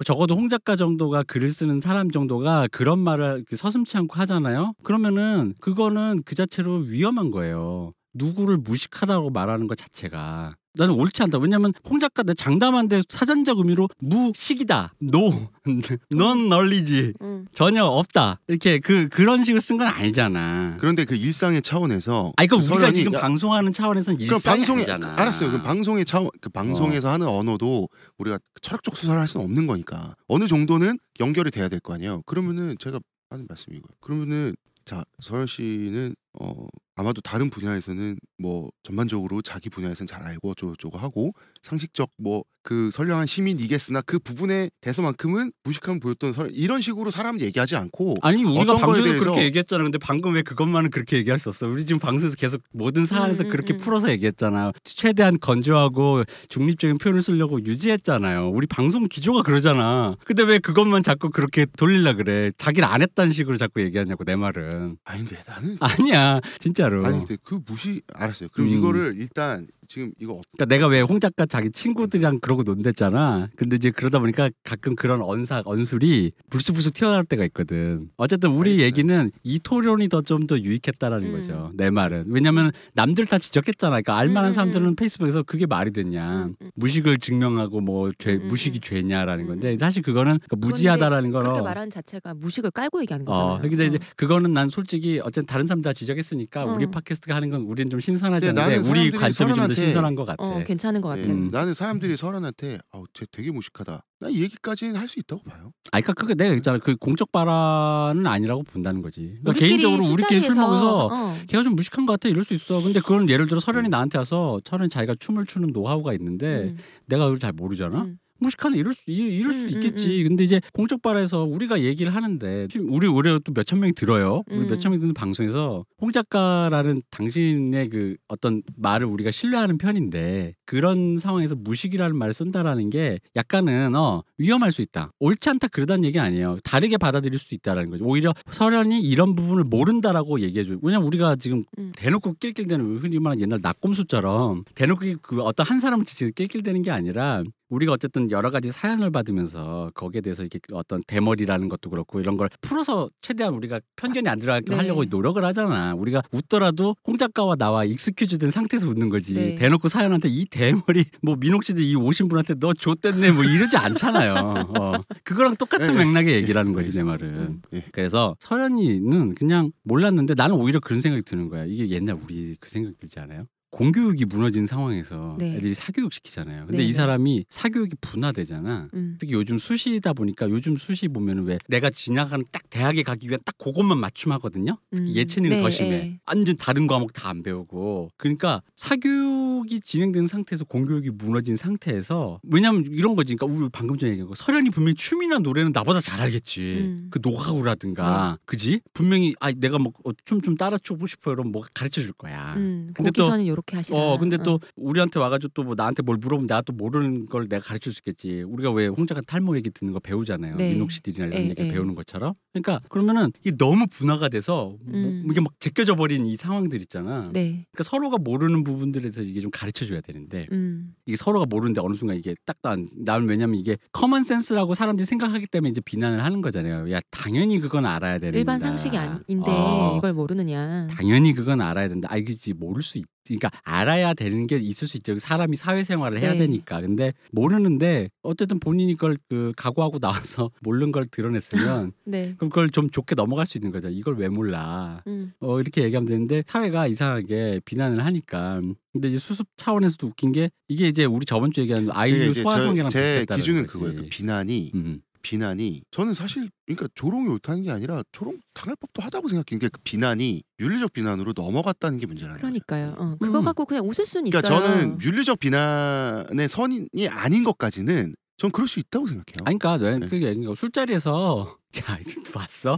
적어도 홍 작가 정도가 글을 쓰는 사람 정도가 그런 말을 이렇게 서슴치 않고 하잖아요. 그러면은 그거는 그 자체로 위험한 거예요. 누구를 무식하다고 말하는 것 자체가 나는 옳지 않다. 왜냐면 홍 작가 내 장담한데 사전적 의미로 무식이다. 노, 넌 널리지. 음. 전혀 없다. 이렇게 그 그런 식으로 쓴 건 아니잖아. 그런데 그 일상의 차원에서 아니 그그 우리가 지금 야, 방송하는 차원에서는 그럼 일상이 방송에 아니잖아. 알았어요. 그럼 방송의 차원 그 방송에서 하는 언어도 우리가 철학적 수사를 할 수는 없는 거니까 어느 정도는 연결이 돼야 될 거 아니에요. 그러면은 제가 하는 말씀이 이거예요. 그러면은 자 서현 씨는 어 아마도 다른 분야에서는 뭐 전반적으로 자기 분야에서는 잘 알고 어쩌고저쩌고 하고 상식적 뭐 그 선량한 시민이겠으나 그 부분에 대해서만큼은 무식함 보였던 설 이런 식으로 사람 얘기하지 않고 아니 우리가 방송에서 그렇게 얘기했잖아. 근데 방금 왜 그것만은 그렇게 얘기할 수 없어? 우리 지금 방송에서 계속 모든 사안에서 음, 음, 그렇게 음. 풀어서 얘기했잖아. 최대한 건조하고 중립적인 표현을 쓰려고 유지했잖아요. 우리 방송 기조가 그러잖아. 근데 왜 그것만 자꾸 그렇게 돌리려 그래? 자기는 안 했다는 식으로 자꾸 얘기하냐고 내 말은. 아닌데 나는 아니야 진짜 로. 아니 근데 그 무시 알았어요. 그럼 음. 이거를 일단 지금 이거 어- 그러니까 내가 왜 홍 작가 자기 친구들이랑 그러고 논댔잖아. 근데 이제 그러다 보니까 가끔 그런 언사 언술이 불쑥불쑥 튀어나올 때가 있거든. 어쨌든 우리 알겠어요. 얘기는 이 토론이 더 좀 더 유익했다라는 음. 거죠. 내 말은. 왜냐면 남들 다 지적했잖아. 그러니까 알만한 음, 음, 사람들은 음. 페이스북에서 그게 말이 됐냐. 무식을 증명하고 뭐 죄, 음, 무식이 음. 죄냐라는 음, 건데 음. 사실 그거는 그러니까 무지하다라는 그렇게 거는 말하는 자체가 무식을 깔고 얘기하는 거잖아요. 어, 근데 이제 어. 그거는 난 솔직히 어쨌든 다른 사람 다 지적했으니까 어. 우리 팟캐스트가 하는 건 우리는 좀 신선하지 않은데 우리 관점이 좀더 서른한테 신선한 것 같아. 어, 괜찮은 것 같아. 예, 음. 나는 사람들이 설한한테 아우 쟤 되게 무식하다. 나이 얘기까지는 할 수 있다고 봐요. 아, 그러니까 그게 내가 있잖아. 그 공적 발언은 아니라고 본다는 거지. 그러니까 우리끼리 개인적으로 우리끼리 술 술자리에서, 먹어서 어. 걔가 좀 무식한 것 같아 이럴 수 있어. 근데 그건 예를 들어 설현이 나한테 와서 설현이 자기가 춤을 추는 노하우가 있는데 음, 내가 그걸 잘 모르잖아. 음. 무식하네 이럴 수 이- 이럴 수 음, 음, 있겠지. 근데 이제 공적 발에서 우리가 얘기를 하는데 지금 우리 우리 또 몇천 명이 들어요. 우리 음. 몇천 명이 듣는 방송에서 홍 작가라는 당신의 그 어떤 말을 우리가 신뢰하는 편인데 그런 상황에서 무식이라는 말을 쓴다라는 게 약간은 어 위험할 수 있다. 옳지 않다 그러다는 얘기 아니에요. 다르게 받아들일 수 있다라는 거죠. 오히려 설현이 이런 부분을 모른다라고 얘기해 줘. 왜냐면 우리가 지금 음. 대놓고 낄낄대는 흔히 말하는 옛날 낙곰수처럼 대놓고 그 어떤 한 사람을 지지 낄낄대는 게 아니라 우리가 어쨌든 여러 가지 사연을 받으면서 거기에 대해서 이렇게 어떤 대머리라는 것도 그렇고 이런 걸 풀어서 최대한 우리가 편견이 안 들어가게 네. 하려고 노력을 하잖아. 우리가 웃더라도 홍 작가와 나와 익스큐즈된 상태에서 웃는 거지. 네. 대놓고 사연한테 이 대머리 뭐 민옥 씨도 이 오신 분한테 너 좆됐네 뭐 이러지 않잖아요. 어. 그거랑 똑같은 네, 네. 맥락의 네, 얘기라는 거지 내 알겠습니다. 말은. 음. 예. 그래서 설현이는 그냥 몰랐는데 나는 오히려 그런 생각이 드는 거야. 이게 옛날 우리 그 생각 들지 않아요? 공교육이 무너진 상황에서 네. 애들이 사교육 시키잖아요. 근데 네, 이 네. 사람이 사교육이 분화되잖아. 음. 특히 요즘 수시다 보니까 요즘 수시 보면은 왜 내가 지나가는 딱 대학에 가기 위한 딱 그것만 맞춤하거든요. 특히 음. 예체능이 더 네, 심해. 네. 완전 다른 과목 다 안 배우고. 그러니까 사교육이 진행된 상태에서 공교육이 무너진 상태에서 왜냐면 이런 거지. 그러니까 우리 방금 전에 얘기한 거 설현이 분명히 춤이나 노래는 나보다 잘 알겠지. 음. 그 노하우라든가 그지? 분명히 아 내가 뭐 춤 좀 따라 추고 싶어 이러면 뭐 가르쳐 줄 거야. 음. 근데 또- 이렇게 하시라. 어 근데 또 우리한테 와가지고 또 뭐 나한테 뭘 물어보면 내가 또 모르는 걸 내가 가르쳐 줄수 있겠지. 우리가 왜 홍 작가 탈모 얘기 듣는 거 배우잖아요. 네. 미녹시딜이나 이런 예, 얘기 예. 배우는 것처럼. 그러니까 그러면은 이게 너무 분화가 돼서 뭐 음. 이게 막 제껴져 버린 이 상황들 있잖아. 네. 그러니까 서로가 모르는 부분들에서 이게 좀 가르쳐 줘야 되는데 음. 이게 서로가 모르는데 어느 순간 이게 딱난 나는 왜냐면 이게 common sense라고 사람들이 생각하기 때문에 이제 비난을 하는 거잖아요. 야 당연히 그건 알아야 되는 일반 상식이 아닌데 어. 이걸 모르느냐. 당연히 그건 알아야 된다. 알겠지 모를 수 있. 그러니까 알아야 되는 게 있을 수 있죠. 사람이 사회생활을 해야 네. 되니까. 근데 모르는데 어쨌든 본인이 그걸 그 각오하고 나와서 모르는 걸 드러냈으면 네. 그럼 그걸 좀 좋게 넘어갈 수 있는 거죠. 이걸 왜 몰라? 음. 어 이렇게 얘기하면 되는데 사회가 이상하게 비난을 하니까. 근데 이제 수습 차원에서도 웃긴 게 이게 이제 우리 저번 주에 얘기한 그러니까 아이유 소아성애랑 제 비슷했다는 기준은 거지. 그거예요. 그 비난이 음. 비난이 저는 사실 그러니까 조롱이 옳다는 게 아니라 조롱 당할 법도 하다고 생각해요. 그러니까 그 비난이 윤리적 비난으로 넘어갔다는 게 문제라는 거예요. 그러니까요. 어. 그거 음. 갖고 그냥 웃을 수는 그러니까 있어요. 저는 윤리적 비난의 선이 아닌 것까지는 전 그럴 수 있다고 생각해요. 아니 그러니까 왜 네. 그게 그러니까 술자리에서 야 봤어?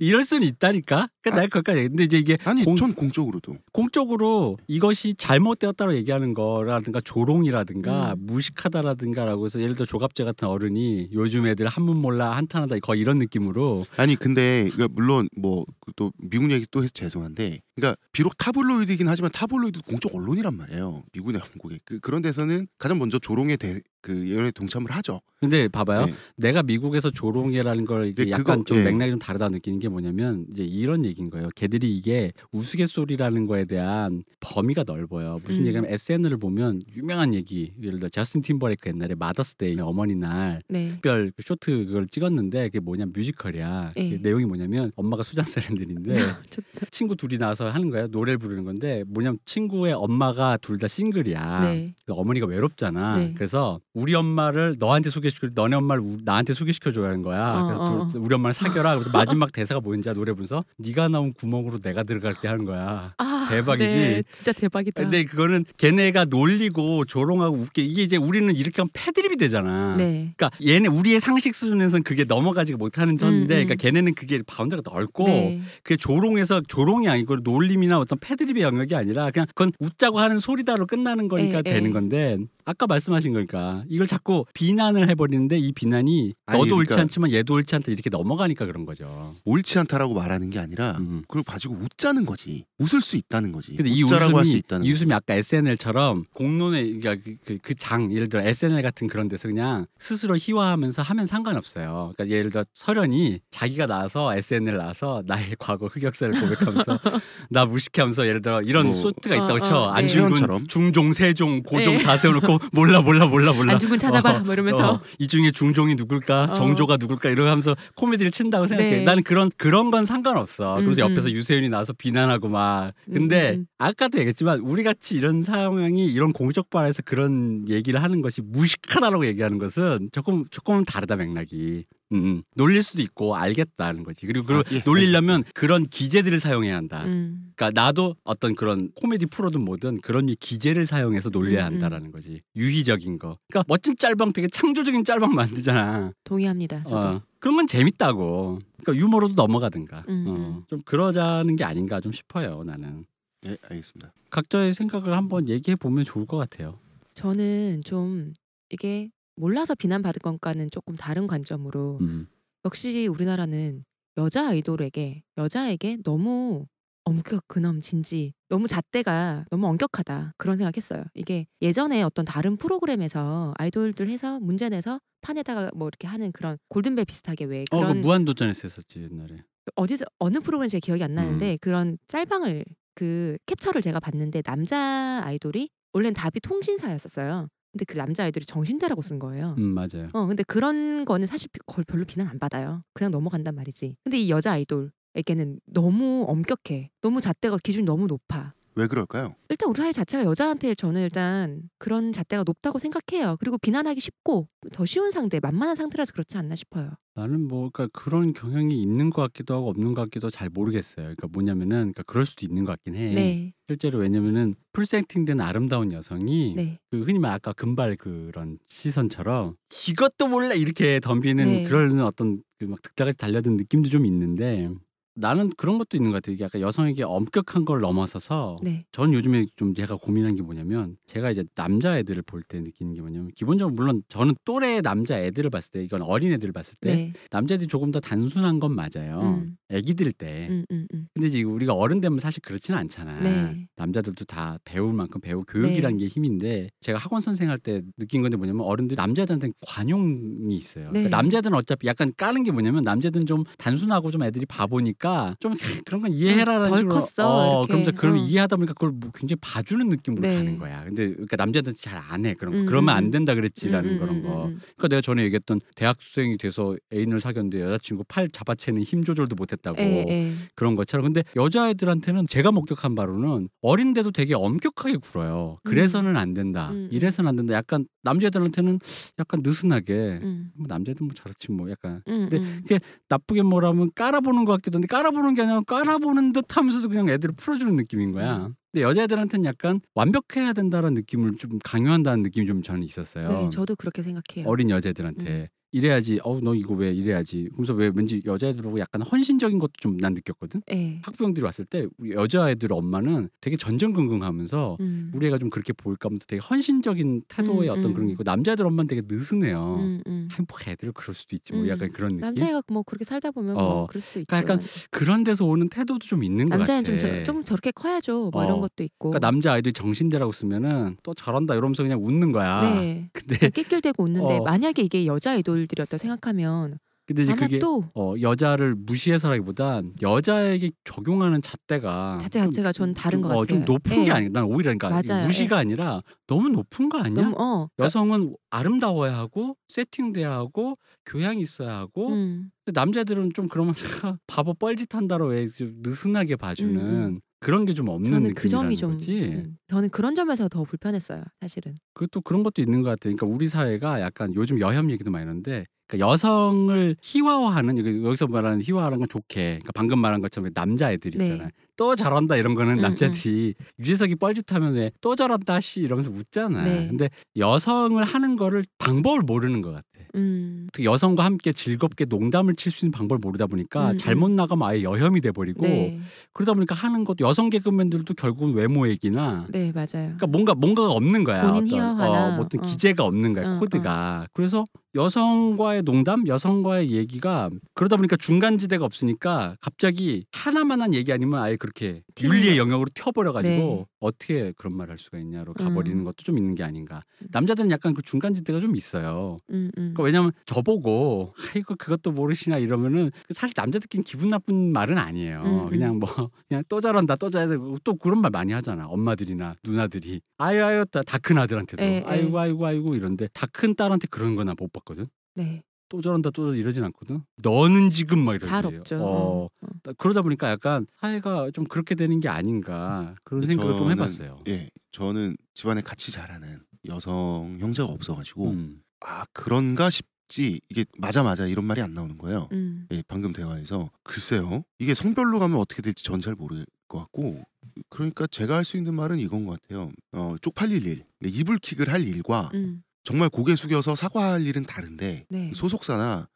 이럴 수는 있다니까. 그러니까 거기까지 얘기- 근데 이제 이게 아니 공- 전 공적으로도 공적으로 이것이 잘못되었다고 얘기하는 거라든가 조롱이라든가 음. 무식하다라든가라고 해서 예를 들어 조갑재 같은 어른이 요즘 애들 한문 몰라 한탄하다 거의 이런 느낌으로 아니 근데 그러니까 물론 뭐 또 미국 얘기 또 해서 죄송한데 그러니까 비록 타블로이드이긴 하지만 타블로이드 공적 언론이란 말이에요. 미국이나 한국에 그, 그런 데서는 가장 먼저 조롱에 대, 그 연애 동참을 하죠. 근데 봐봐요. 네. 내가 미국에서 조롱이라는 걸 이게 네, 약간 그거, 좀 예. 맥락이 좀 다르다 느끼는 게 뭐냐면 이제 이런 얘기인 거예요. 걔들이 이게 우스갯소리라는 거에 대한 범위가 넓어요. 무슨 음. 얘기냐면 SNL을 보면 유명한 얘기 예를 들어 저스틴 팀버레이크 옛날에 Mother's Day 어머니 날 네. 특별 그 쇼트 그걸 찍었는데 그게 뭐냐 뮤지컬이야. 예. 그 내용이 뭐냐면 엄마가 수잔 서랜든인데 좋다. 친구 둘이 나와서 하는 거예요. 노래를 부르는 건데 뭐냐면 친구의 엄마가 둘 다 싱글이야. 네. 어머니가 외롭잖아. 네. 그래서 우리 엄마를 너한테 소개시켜, 너네 엄마를 우- 나한테 소개시켜 줘야 하는 거야. 어, 그래서 어. 둘- 우리 엄마를 사겨라. 그래서 마지막 대사가 뭐인지? 노래 부르면서 네가 나온 구멍으로 내가 들어갈게 하는 거야. 아 대박이지. 네, 진짜 대박이다. 근데 그거는 걔네가 놀리고 조롱하고 웃게 이게 이제 우리는 이렇게 하면 패드립이 되잖아. 네. 그러니까 얘네 우리의 상식 수준에서는 그게 넘어가지고 못하는 선인데, 음, 음. 그러니까 걔네는 그게 바운드가 넓고 네. 그게 조롱해서 조롱이 아니고 놀림이나 어떤 패드립의 영역이 아니라 그냥 그건 웃자고 하는 소리다로 끝나는 거니까 에, 되는 에. 건데 아까 말씀하신 거니까 이걸 자꾸 비난을 해버리는데 이 비난이 아니, 너도 옳지 그러니까- 않지만 얘도 옳지 않다 이렇게 넘어가니까 그런 거죠. 옳지 않다라고 말하는 게 아니라 음. 그걸 가지고 웃자는 거지. 웃을 수 있다는 거지. 근데 이 웃자라고 할수 웃음이 있다는 이 웃음이 아까 SNL처럼 공론의 그러니까 그장 예를 들어 SNL 같은 그런 데서 그냥 스스로 희화하면서 하면 상관없어요. 그러니까 예를 들어 설현이 자기가 나와서 SNL 나와서 나의 과거 흑역사를 고백하면서 나 무식해하면서 예를 들어 이런 뭐, 소트가 어, 있다고 어, 쳐 네. 안중근 최현처럼. 중종 세종 고종 네. 다 세워놓고 몰라 몰라 몰라 몰라 안중근 찾아봐 어, 뭐 이러면서 어, 이 중에 중종이 누굴까 어. 정조가 누굴까 이러면서 코미디를 친다고 생각해 네. 나는 그런 그런 건 상관없어 그래서 음, 옆에서 음. 유세윤이 나와서 비난하고 막 근데 음, 음. 아까도 얘기했지만 우리 같이 이런 상황이 이런 공적 발에서 그런 얘기를 하는 것이 무식하다라고 얘기하는 것은 조금 조금은 다르다 맥락이 음, 음. 놀릴 수도 있고 알겠다는 거지 그리고 그 아, 예. 놀리려면 그런 기재들을 사용해야 한다 음. 그러니까 나도 어떤 그런 코미디 프로든 뭐든 그런 기재를 사용해서 놀려야 음, 음. 한다라는 거지 유희적인 거. 그러니까 멋진 짤방 되게 창조적인 짤방 만들잖아. 동의합니다. 저도. 어, 그런 건 재밌다고. 그러니까 유머로도 넘어가든가. 음, 어, 음. 좀 그러자는 게 아닌가 좀 싶어요. 나는 예, 알겠습니다. 각자의 생각을 한번 얘기해 보면 좋을 것 같아요. 저는 좀 이게 몰라서 비난받을 것과는 조금 다른 관점으로 음. 역시 우리나라는 여자 아이돌에게 여자에게 너무 엄격 근엄 진지 너무 잣대가 너무 엄격하다 그런 생각했어요. 이게 예전에 어떤 다른 프로그램에서 아이돌들 해서 문제 내서 판에다가 뭐 이렇게 하는 그런 골든벨 비슷하게 왜 어, 그 그런 무한도전에서 했었지 옛날에. 어디서 어느 프로그램 제 기억이 안 나는데 음. 그런 짤방을 그 캡처를 제가 봤는데 남자 아이돌이 원래는 답이 통신사였었어요. 근데 그 남자 아이돌이 정신대라고 쓴 거예요. 음 맞아요. 어 근데 그런 거는 사실 비- 걸 별로 비난 안 받아요. 그냥 넘어간단 말이지. 근데 이 여자 아이돌에게는 너무 엄격해. 너무 잣대가 기준이 너무 높아. 왜 그럴까요? 일단 우리 사회 자체가 여자한테 저는 일단 그런 잣대가 높다고 생각해요. 그리고 비난하기 쉽고 더 쉬운 상대, 만만한 상대라서 그렇지 않나 싶어요. 나는 뭐 그러니까 그런 경향이 있는 것 같기도 하고 없는 것 같기도 잘 모르겠어요. 그러니까 뭐냐면은 그러니까 그럴 수도 있는 것 같긴 해. 네, 실제로 왜냐면은 풀세팅된 아름다운 여성이 네, 그 흔히 말 아까 금발 그런 시선처럼 이것도 몰라 이렇게 덤비는 네. 그런 어떤 그 막 득자같이 달려든 느낌도 좀 있는데 나는 그런 것도 있는 것 같아요. 이게 약간 여성에게 엄격한 걸 넘어서서 네, 전 요즘에 좀 제가 고민한 게 뭐냐면 제가 이제 남자 애들을 볼 때 느끼는 게 뭐냐면 기본적으로 물론 저는 또래 남자 애들을 봤을 때 이건 어린 애들을 봤을 때 네. 남자들이 조금 더 단순한 건 맞아요. 음. 애기들 때. 음, 음, 음. 근데 이제 우리가 어른 되면 사실 그렇지는 않잖아. 네. 남자들도 다 배울 만큼 배우 교육이라는 게 힘인데 제가 학원 선생할 때 느낀 건데 뭐냐면 어른들이 남자들한테 관용이 있어요. 네. 그러니까 남자들은 어차피 약간 까는 게 뭐냐면 남자들은 좀 단순하고 좀 애들이 바보니까 좀 그런 건 이해해라라는 덜 식으로 컸어, 어, 이렇게. 그러면서 그럼 어. 이해하다 보니까 그걸 뭐 굉장히 봐주는 느낌으로 네. 가는 거야. 근데 그러니까 남자들은 잘안 해 그런 거. 음, 그러면 음, 안 된다 그랬지라는 음, 음, 그런 음, 거. 음. 그러니까 내가 전에 얘기했던 대학생이 돼서 애인을 사귀었는데 여자친구 팔 잡아채는 힘 조절도 못했다고 에, 에. 그런 것처럼 근데 여자애들한테는 제가 목격한 바로는 어린데도 되게 엄격하게 굴어요 그래서는 안 된다 음, 음. 이래서는 안 된다 약간 남자애들한테는 약간 느슨하게 음, 뭐 남자애들 뭐 저렇지 뭐 약간 음, 근데 음. 나쁘게 뭐라면 깔아보는 것 같기도 한데 깔아보는 게 아니라 깔아보는 듯 하면서도 그냥 애들을 풀어주는 느낌인 거야. 근데 여자애들한테는 약간 완벽해야 된다는 느낌을 좀 강요한다는 느낌이 좀 저는 있었어요. 네, 저도 그렇게 생각해요. 어린 여자애들한테 이래야지 어우 너 이거 왜 이래야지 그러면서 왜 왠지 여자애들 보고 약간 헌신적인 것도 좀 난 느꼈거든 예. 학부형들이 왔을 때 우리 여자애들 엄마는 되게 전전긍긍하면서 음. 우리 애가 좀 그렇게 보일까 하면서 되게 헌신적인 태도의 음, 어떤 음. 그런 게 있고 남자애들 엄마는 되게 느슨해요 음, 음. 아니 뭐 애들 그럴 수도 있지 뭐 음. 약간 그런 느낌 남자애가 뭐 그렇게 살다 보면 뭐 어. 그럴 수도 있죠. 그러니까 약간 그런 데서 오는 태도도 좀 있는 것 같아 남자애는 좀, 저, 좀 저렇게 커야죠. 뭐 어. 이런 것도 있고. 그러니까 남자 아이들이 정신대라고 쓰면은 또 저런다 이러면서 그냥 웃는 거야 네. 근데 낄낄대고 웃는데 어. 만약에 이게 여자 아이돌들이었다 생각하면 근데 이제 그게 또 어, 여자를 무시해서라기보단 여자에게 적용하는 잣대가 자체 좀- 자체가 전 다른 것 어, 좀 같아요. 높은 예. 게 아니야. 난 오히려 그러니까 맞아요. 무시가 아니라 너무 높은 거 아니야? 너무 어. 여성은 아름다워야 하고 세팅돼야 하고 교양이 있어야 하고 음. 근데 남자들은 좀 그러면서 바보 뻘짓한다로 왜 좀 느슨하게 봐주는 음, 그런 게 좀 없는 저는 그 점이 좀 거지. 음, 저는 그런 점에서 더 불편했어요. 사실은. 그것도 그런 것도 있는 것 같아. 그러니까 우리 사회가 약간 요즘 여혐 얘기도 많이 하는데 그러니까 여성을 희화화하는 여기- 여기서 말하는 희화화라는 건 좋게 그러니까 방금 말한 것처럼 남자애들 네. 있잖아요. 또 저런다 이런 거는 음, 남자들이 유재석이 뻘짓하면 왜또 저런다 씨 이러면서 웃잖아. 네. 근데 여성을 하는 거를 방법을 모르는 것 같아. 음. 특히 여성과 함께 즐겁게 농담을 칠 수 있는 방법을 모르다 보니까 음, 잘못 나가면 아예 여혐이 돼 버리고 네. 그러다 보니까 하는 것도 여성 개그맨들도 결국은 외모 얘기나 네, 맞아요. 그러니까 뭔가 뭔가가 없는 거야. 본인 어떤 어, 어떤 어. 기재가 없는 거야. 어, 코드가. 그래서 여성과의 농담, 여성과의 얘기가 그러다 보니까 중간 지대가 없으니까 갑자기 하나만한 얘기 아니면 아예 그렇게 윤리의 거. 영역으로 튀어버려 가지고 네. 어떻게 그런 말 할 수가 있냐로 가버리는 음. 것도 좀 있는 게 아닌가. 남자들은 약간 그 중간 지대가 좀 있어요. 음, 음. 그러니까 왜냐면 저보고 아이고 그것도 모르시나 이러면은 사실 남자들끼리 기분 나쁜 말은 아니에요. 음, 음. 그냥 뭐 그냥 또 저런다 또 저런다 또 그런 말 많이 하잖아. 엄마들이나 누나들이 아유 아유 다 큰 아들한테도 에, 에. 아이고 아이고 아이고 이런데 다 큰 딸한테 그런 거나 못 봤거든. 네. 또 저런다 또 이러진 않거든. 너는 지금 막 이러지. 잘 없죠. 어, 어, 어. 그러다 보니까 약간 사회가 좀 그렇게 되는 게 아닌가 그런 생각을 좀 저는- 해봤어요. 예, 저는 집안에 같이 자라는 여성 형제가 없어가지고 음. 아 그런가 싶지 이게 맞아 맞아 이런 말이 안 나오는 거예요. 음. 예, 방금 대화에서 글쎄요 이게 성별로 가면 어떻게 될지 전 잘 모를 것 같고 그러니까 제가 할 수 있는 말은 이건 것 같아요. 어, 쪽팔릴 일, 이불킥을 할 일과 음. 정말 고개 숙여서 사과할 일은 다른데 네. 소속사나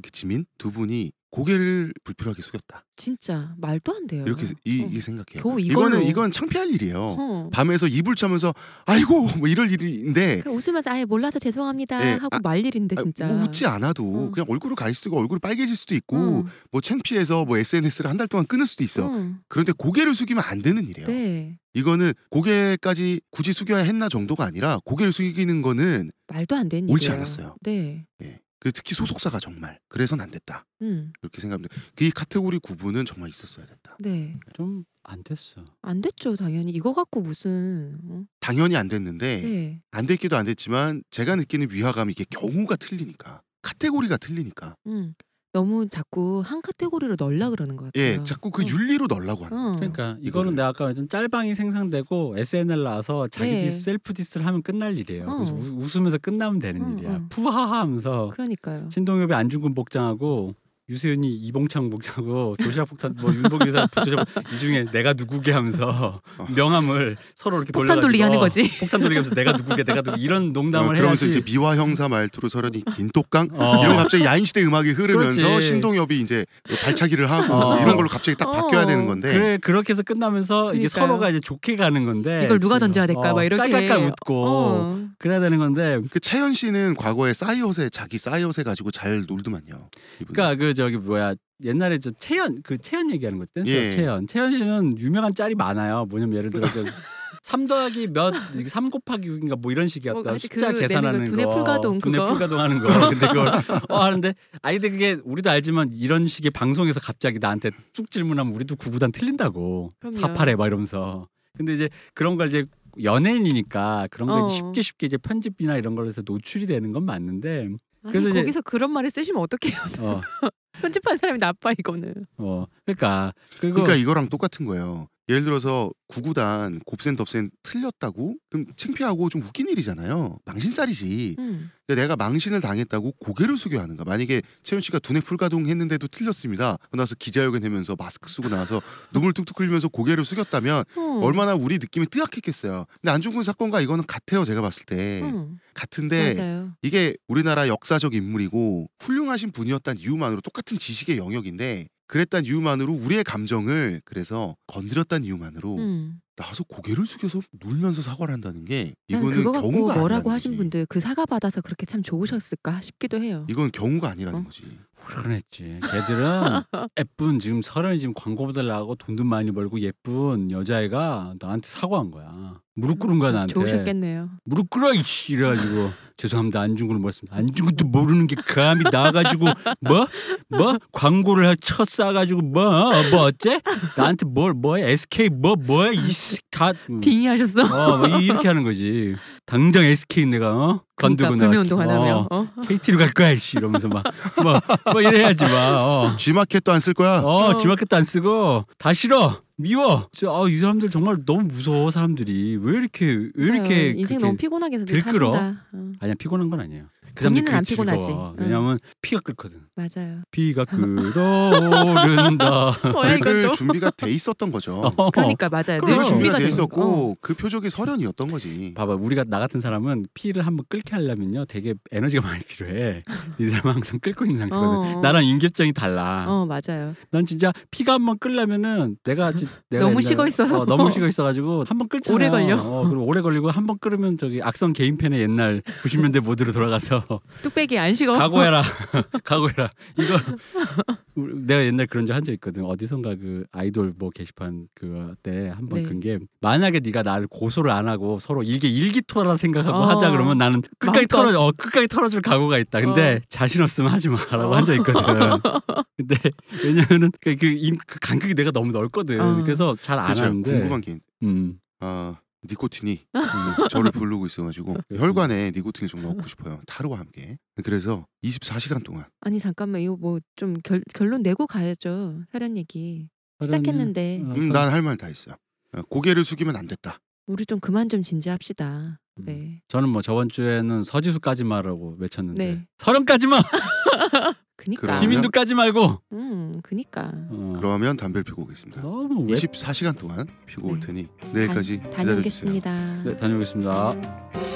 그 지민 두 분이 고개를 불필요하게 숙였다. 진짜 말도 안 돼요. 이렇게 이, 어. 이 생각해요. 겨우 이걸로. 이거는 이건 창피할 일이에요. 어. 밤에서 이불 차면서 아이고 뭐 이럴 일인데 그 웃으면서 아예 몰라서 죄송합니다 예, 하고 아, 말 일인데 아, 진짜. 뭐 웃지 않아도 어. 그냥 얼굴을 가릴 수도 있고 얼굴이 빨개질 수도 있고 어. 뭐 창피해서 뭐 SNS를 한 달 동안 끊을 수도 있어. 어. 그런데 고개를 숙이면 안 되는 일이에요. 네. 이거는 고개까지 굳이 숙여야 했나 정도가 아니라 고개를 숙이는 거는 말도 안 되는 옳지 일이에요. 않았어요. 네. 예. 그 특히 소속사가 정말 그래서는 안 됐다. 음. 이렇게 생각합니다. 그이 카테고리 구분은 정말 있었어야 됐다. 네. 좀 안 됐어. 안 됐죠, 당연히. 이거 갖고 무슨 어? 당연히 안 됐는데 네. 안 됐기도 안 됐지만 제가 느끼는 위화감이 이게 경우가 틀리니까 카테고리가 틀리니까 음. 너무 자꾸 한 카테고리로 넣으려 그러는 것 같아요. 예 자꾸 그 어. 윤리로 넣으려고 하는 어. 그러니까 이거는 이거를. 내가 아까 말했던 짤방이 생성되고 SNL 나와서 자기 네. 디스 셀프 디스를 하면 끝날 일이에요. 어. 그래서 우- 웃으면서 끝나면 되는 어, 일이야. 어. 푸하하 하면서 그러니까요. 신동엽이 안중근 복장하고 유세윤이 이봉창 복장하고 도시락 폭탄 뭐 윤복 유사 도시락 이 중에 내가 누구게 하면서 어. 명함을 서로 이렇게 폭탄 돌리기 하는 거지. 폭탄 돌리기 하면서 내가 누구게 내가 누구 이런 어, 농담을 그러면서 해야지. 이제 미화 형사 말투로 서련이 긴똑강 어. 이런 갑자기 야인 시대 음악이 흐르면서 그렇지. 신동엽이 이제 발차기를 하고 어. 이런 걸로 갑자기 딱 바뀌어야 어. 되는 건데 그래 그렇게 해서 끝나면서 이게 그러니까요. 서로가 이제 좋게 가는 건데 이걸 누가. 던져야 될까? 어, 막 이렇게. 깔깔깔 웃고 어. 그래야 되는 건데 그 차현 씨는 과거에 싸이옷에 자기 싸이옷에 가지고 잘 놀더만요. 이분은. 그러니까 그 저기 뭐야 옛날에 저 채연 그 채연 얘기하는 거 댄서 예. 채연 채연 씨는 유명한 짤이 많아요. 뭐냐면 예를 들어 그 3 더하기 몇3 곱하기 6인가 뭐 이런 식이었다. 뭐, 숫자 그 계산하는 거, 두뇌 거. 풀가동 두뇌. 풀가동 하는 거. 근데 그걸 어 하는데 아니 근데 그게 우리도 알지만 이런 식의 방송에서 갑자기 나한테 쑥 질문하면 우리도 구구단 틀린다고. 사팔해 막 이러면서. 근데 이제 그런 걸 이제 연예인이니까 그런 거 어. 쉽게 쉽게 이제 편집이나 이런 걸로 해서 노출이 되는 건 맞는데 아니, 그래서 이제- 거기서 그런 말을 쓰시면 어떡해요? 어 편집한 사람이 나빠 이거는. 어 그러니까 그리고 그러니까 이거랑 똑같은 거예요. 예를 들어서 구구단 곱센 덥센 틀렸다고 그럼 창피하고 좀 웃긴 일이잖아요. 망신살이지. 음. 내가 망신을 당했다고 고개를 숙여야 하는가? 만약에 채연 씨가 두뇌 풀가동 했는데도 틀렸습니다. 나서 기자회견 하면서 마스크 쓰고 나서 눈물 뚝뚝 흘리면서 고개를 숙였다면 어. 얼마나 우리 느낌이 뜨악했겠어요. 근데 안중근 사건과 이거는 같아요. 제가 봤을 때 음. 같은데 맞아요. 이게 우리나라 역사적 인물이고 훌륭하신 분이었다는 이유만으로 똑같은 지식의 영역인데 그랬단 이유만으로 우리의 감정을 그래서 건드렸다는 이유만으로 음. 나와서 고개를 숙여서 울면서 사과를 한다는 게난 이거는 그거 갖고 경우가 뭐라고 아니라는 하신 거지. 분들 그 사과 받아서 그렇게 참 좋으셨을까 싶기도 해요. 이건 경우가 아니라는 어? 거지. 그랬지. 걔들은 예쁜 지금 서른이 지금 광고 받으려고 돈도 많이 벌고 예쁜 여자애가 나한테 사과한 거야. 무릎 꿇은 거야 나한테. 좋으셨겠네요. 무릎 꿇어 이씨 이래가지고 죄송합니다 안중근을 몰랐습니다. 안중근도 모르는 게 감히 나와가지고 뭐 뭐 광고를 해- 쳐 싸가지고 뭐 뭐 어째 나한테 뭘 뭐야 SK 뭐 뭐야 이다 빙의하셨어. 어, 뭐 이- 이렇게 하는 거지. 당장 SK 내가 어? 그러니까 건들고 불매 나. 운동하다며. 어. KT로 갈 거야, 씨 이러면서 막뭐뭐 이래야지 막. 어, G마켓도 안 쓸 거야. 어 어. G마켓도 안 쓰고 다 싫어. 미워. 진짜 아, 이 사람들 정말 너무 무서워 사람들이 왜 이렇게 왜 이렇게 인생 그렇게 너무 피곤하게 들끓어? 사신다. 어. 아니야 피곤한 건 아니에요. 그 사람들 본인은 안 피곤하지. 즐거워. 왜냐면 피가 끓거든. 맞아요. 피가 끓어오른다. 뭐야 그 이건 또. 준비가 돼 있었던 거죠. 어. 그러니까 맞아요. 그럼. 늘 준비가 준비가 돼 있었고 거. 어. 그 표적이 설현이었던 거지. 봐봐 우리가 나 같은 사람은 피를 한번 끓게 하려면요 되게 에너지가 많이 필요해 이 사람은 항상 끓고 있는 상태거든 어. 나랑 인격장이 달라 어 맞아요. 난 진짜 피가 한번 끓려면은 내가, 지, 내가 너무 옛날에- 식어 있어서. 어, 너무 식어 있어가지고 한번 끓잖아 오래 걸려. 어, 그리고 오래 걸리고 한번 끓으면 저기 악성 개인팬의 옛날 90년대 모드로 돌아가서 뚝배기 안 식어. 각오해라 각오해라 이거 내가 옛날 그런 적 한 적 있거든 어디선가 그 아이돌 뭐 게시판 그 때 한번 네. 끈게 만약에 네가 나를 고소를 안 하고 서로 일개 일기토라 생각하고 어. 하자 그러면 나는 끝까지. 털어 어, 끝까지 털어줄 각오가 있다 근데 어. 자신 없으면 하지 마라고 어. 한적 있거든 근데 왜냐면은 그, 그, 임- 그 간격이 내가 너무 넓거든 어. 그래서 잘 안 하는데 궁금한 게 음. 아, 니코틴이 음, 저를 부르고 있어가지고 그렇습니다. 혈관에 니코틴을 좀 넣고 싶어요. 타르와 함께. 그래서 24시간 동안 아니 잠깐만 이거 뭐 좀 결론 내고 가야죠. 사련 얘기 시작했는데 어, 음, 선- 난할 말 다 했어요. 어, 고개를 숙이면 안 됐다. 우리 좀 그만 좀 진지합시다. 음. 네. 저는 뭐 저번 주에는 서지수까지마라고 외쳤는데 네. 서른까지마 그니까. 지민도까지 말고 음, 그니까. 어. 그러면 담배를 피고 오겠습니다. 너무 왜 24시간 동안 피고 올 네. 테니 내일까지 다- 기다려 주세요. 다녀오겠습니다. 네, 다녀오겠습니다.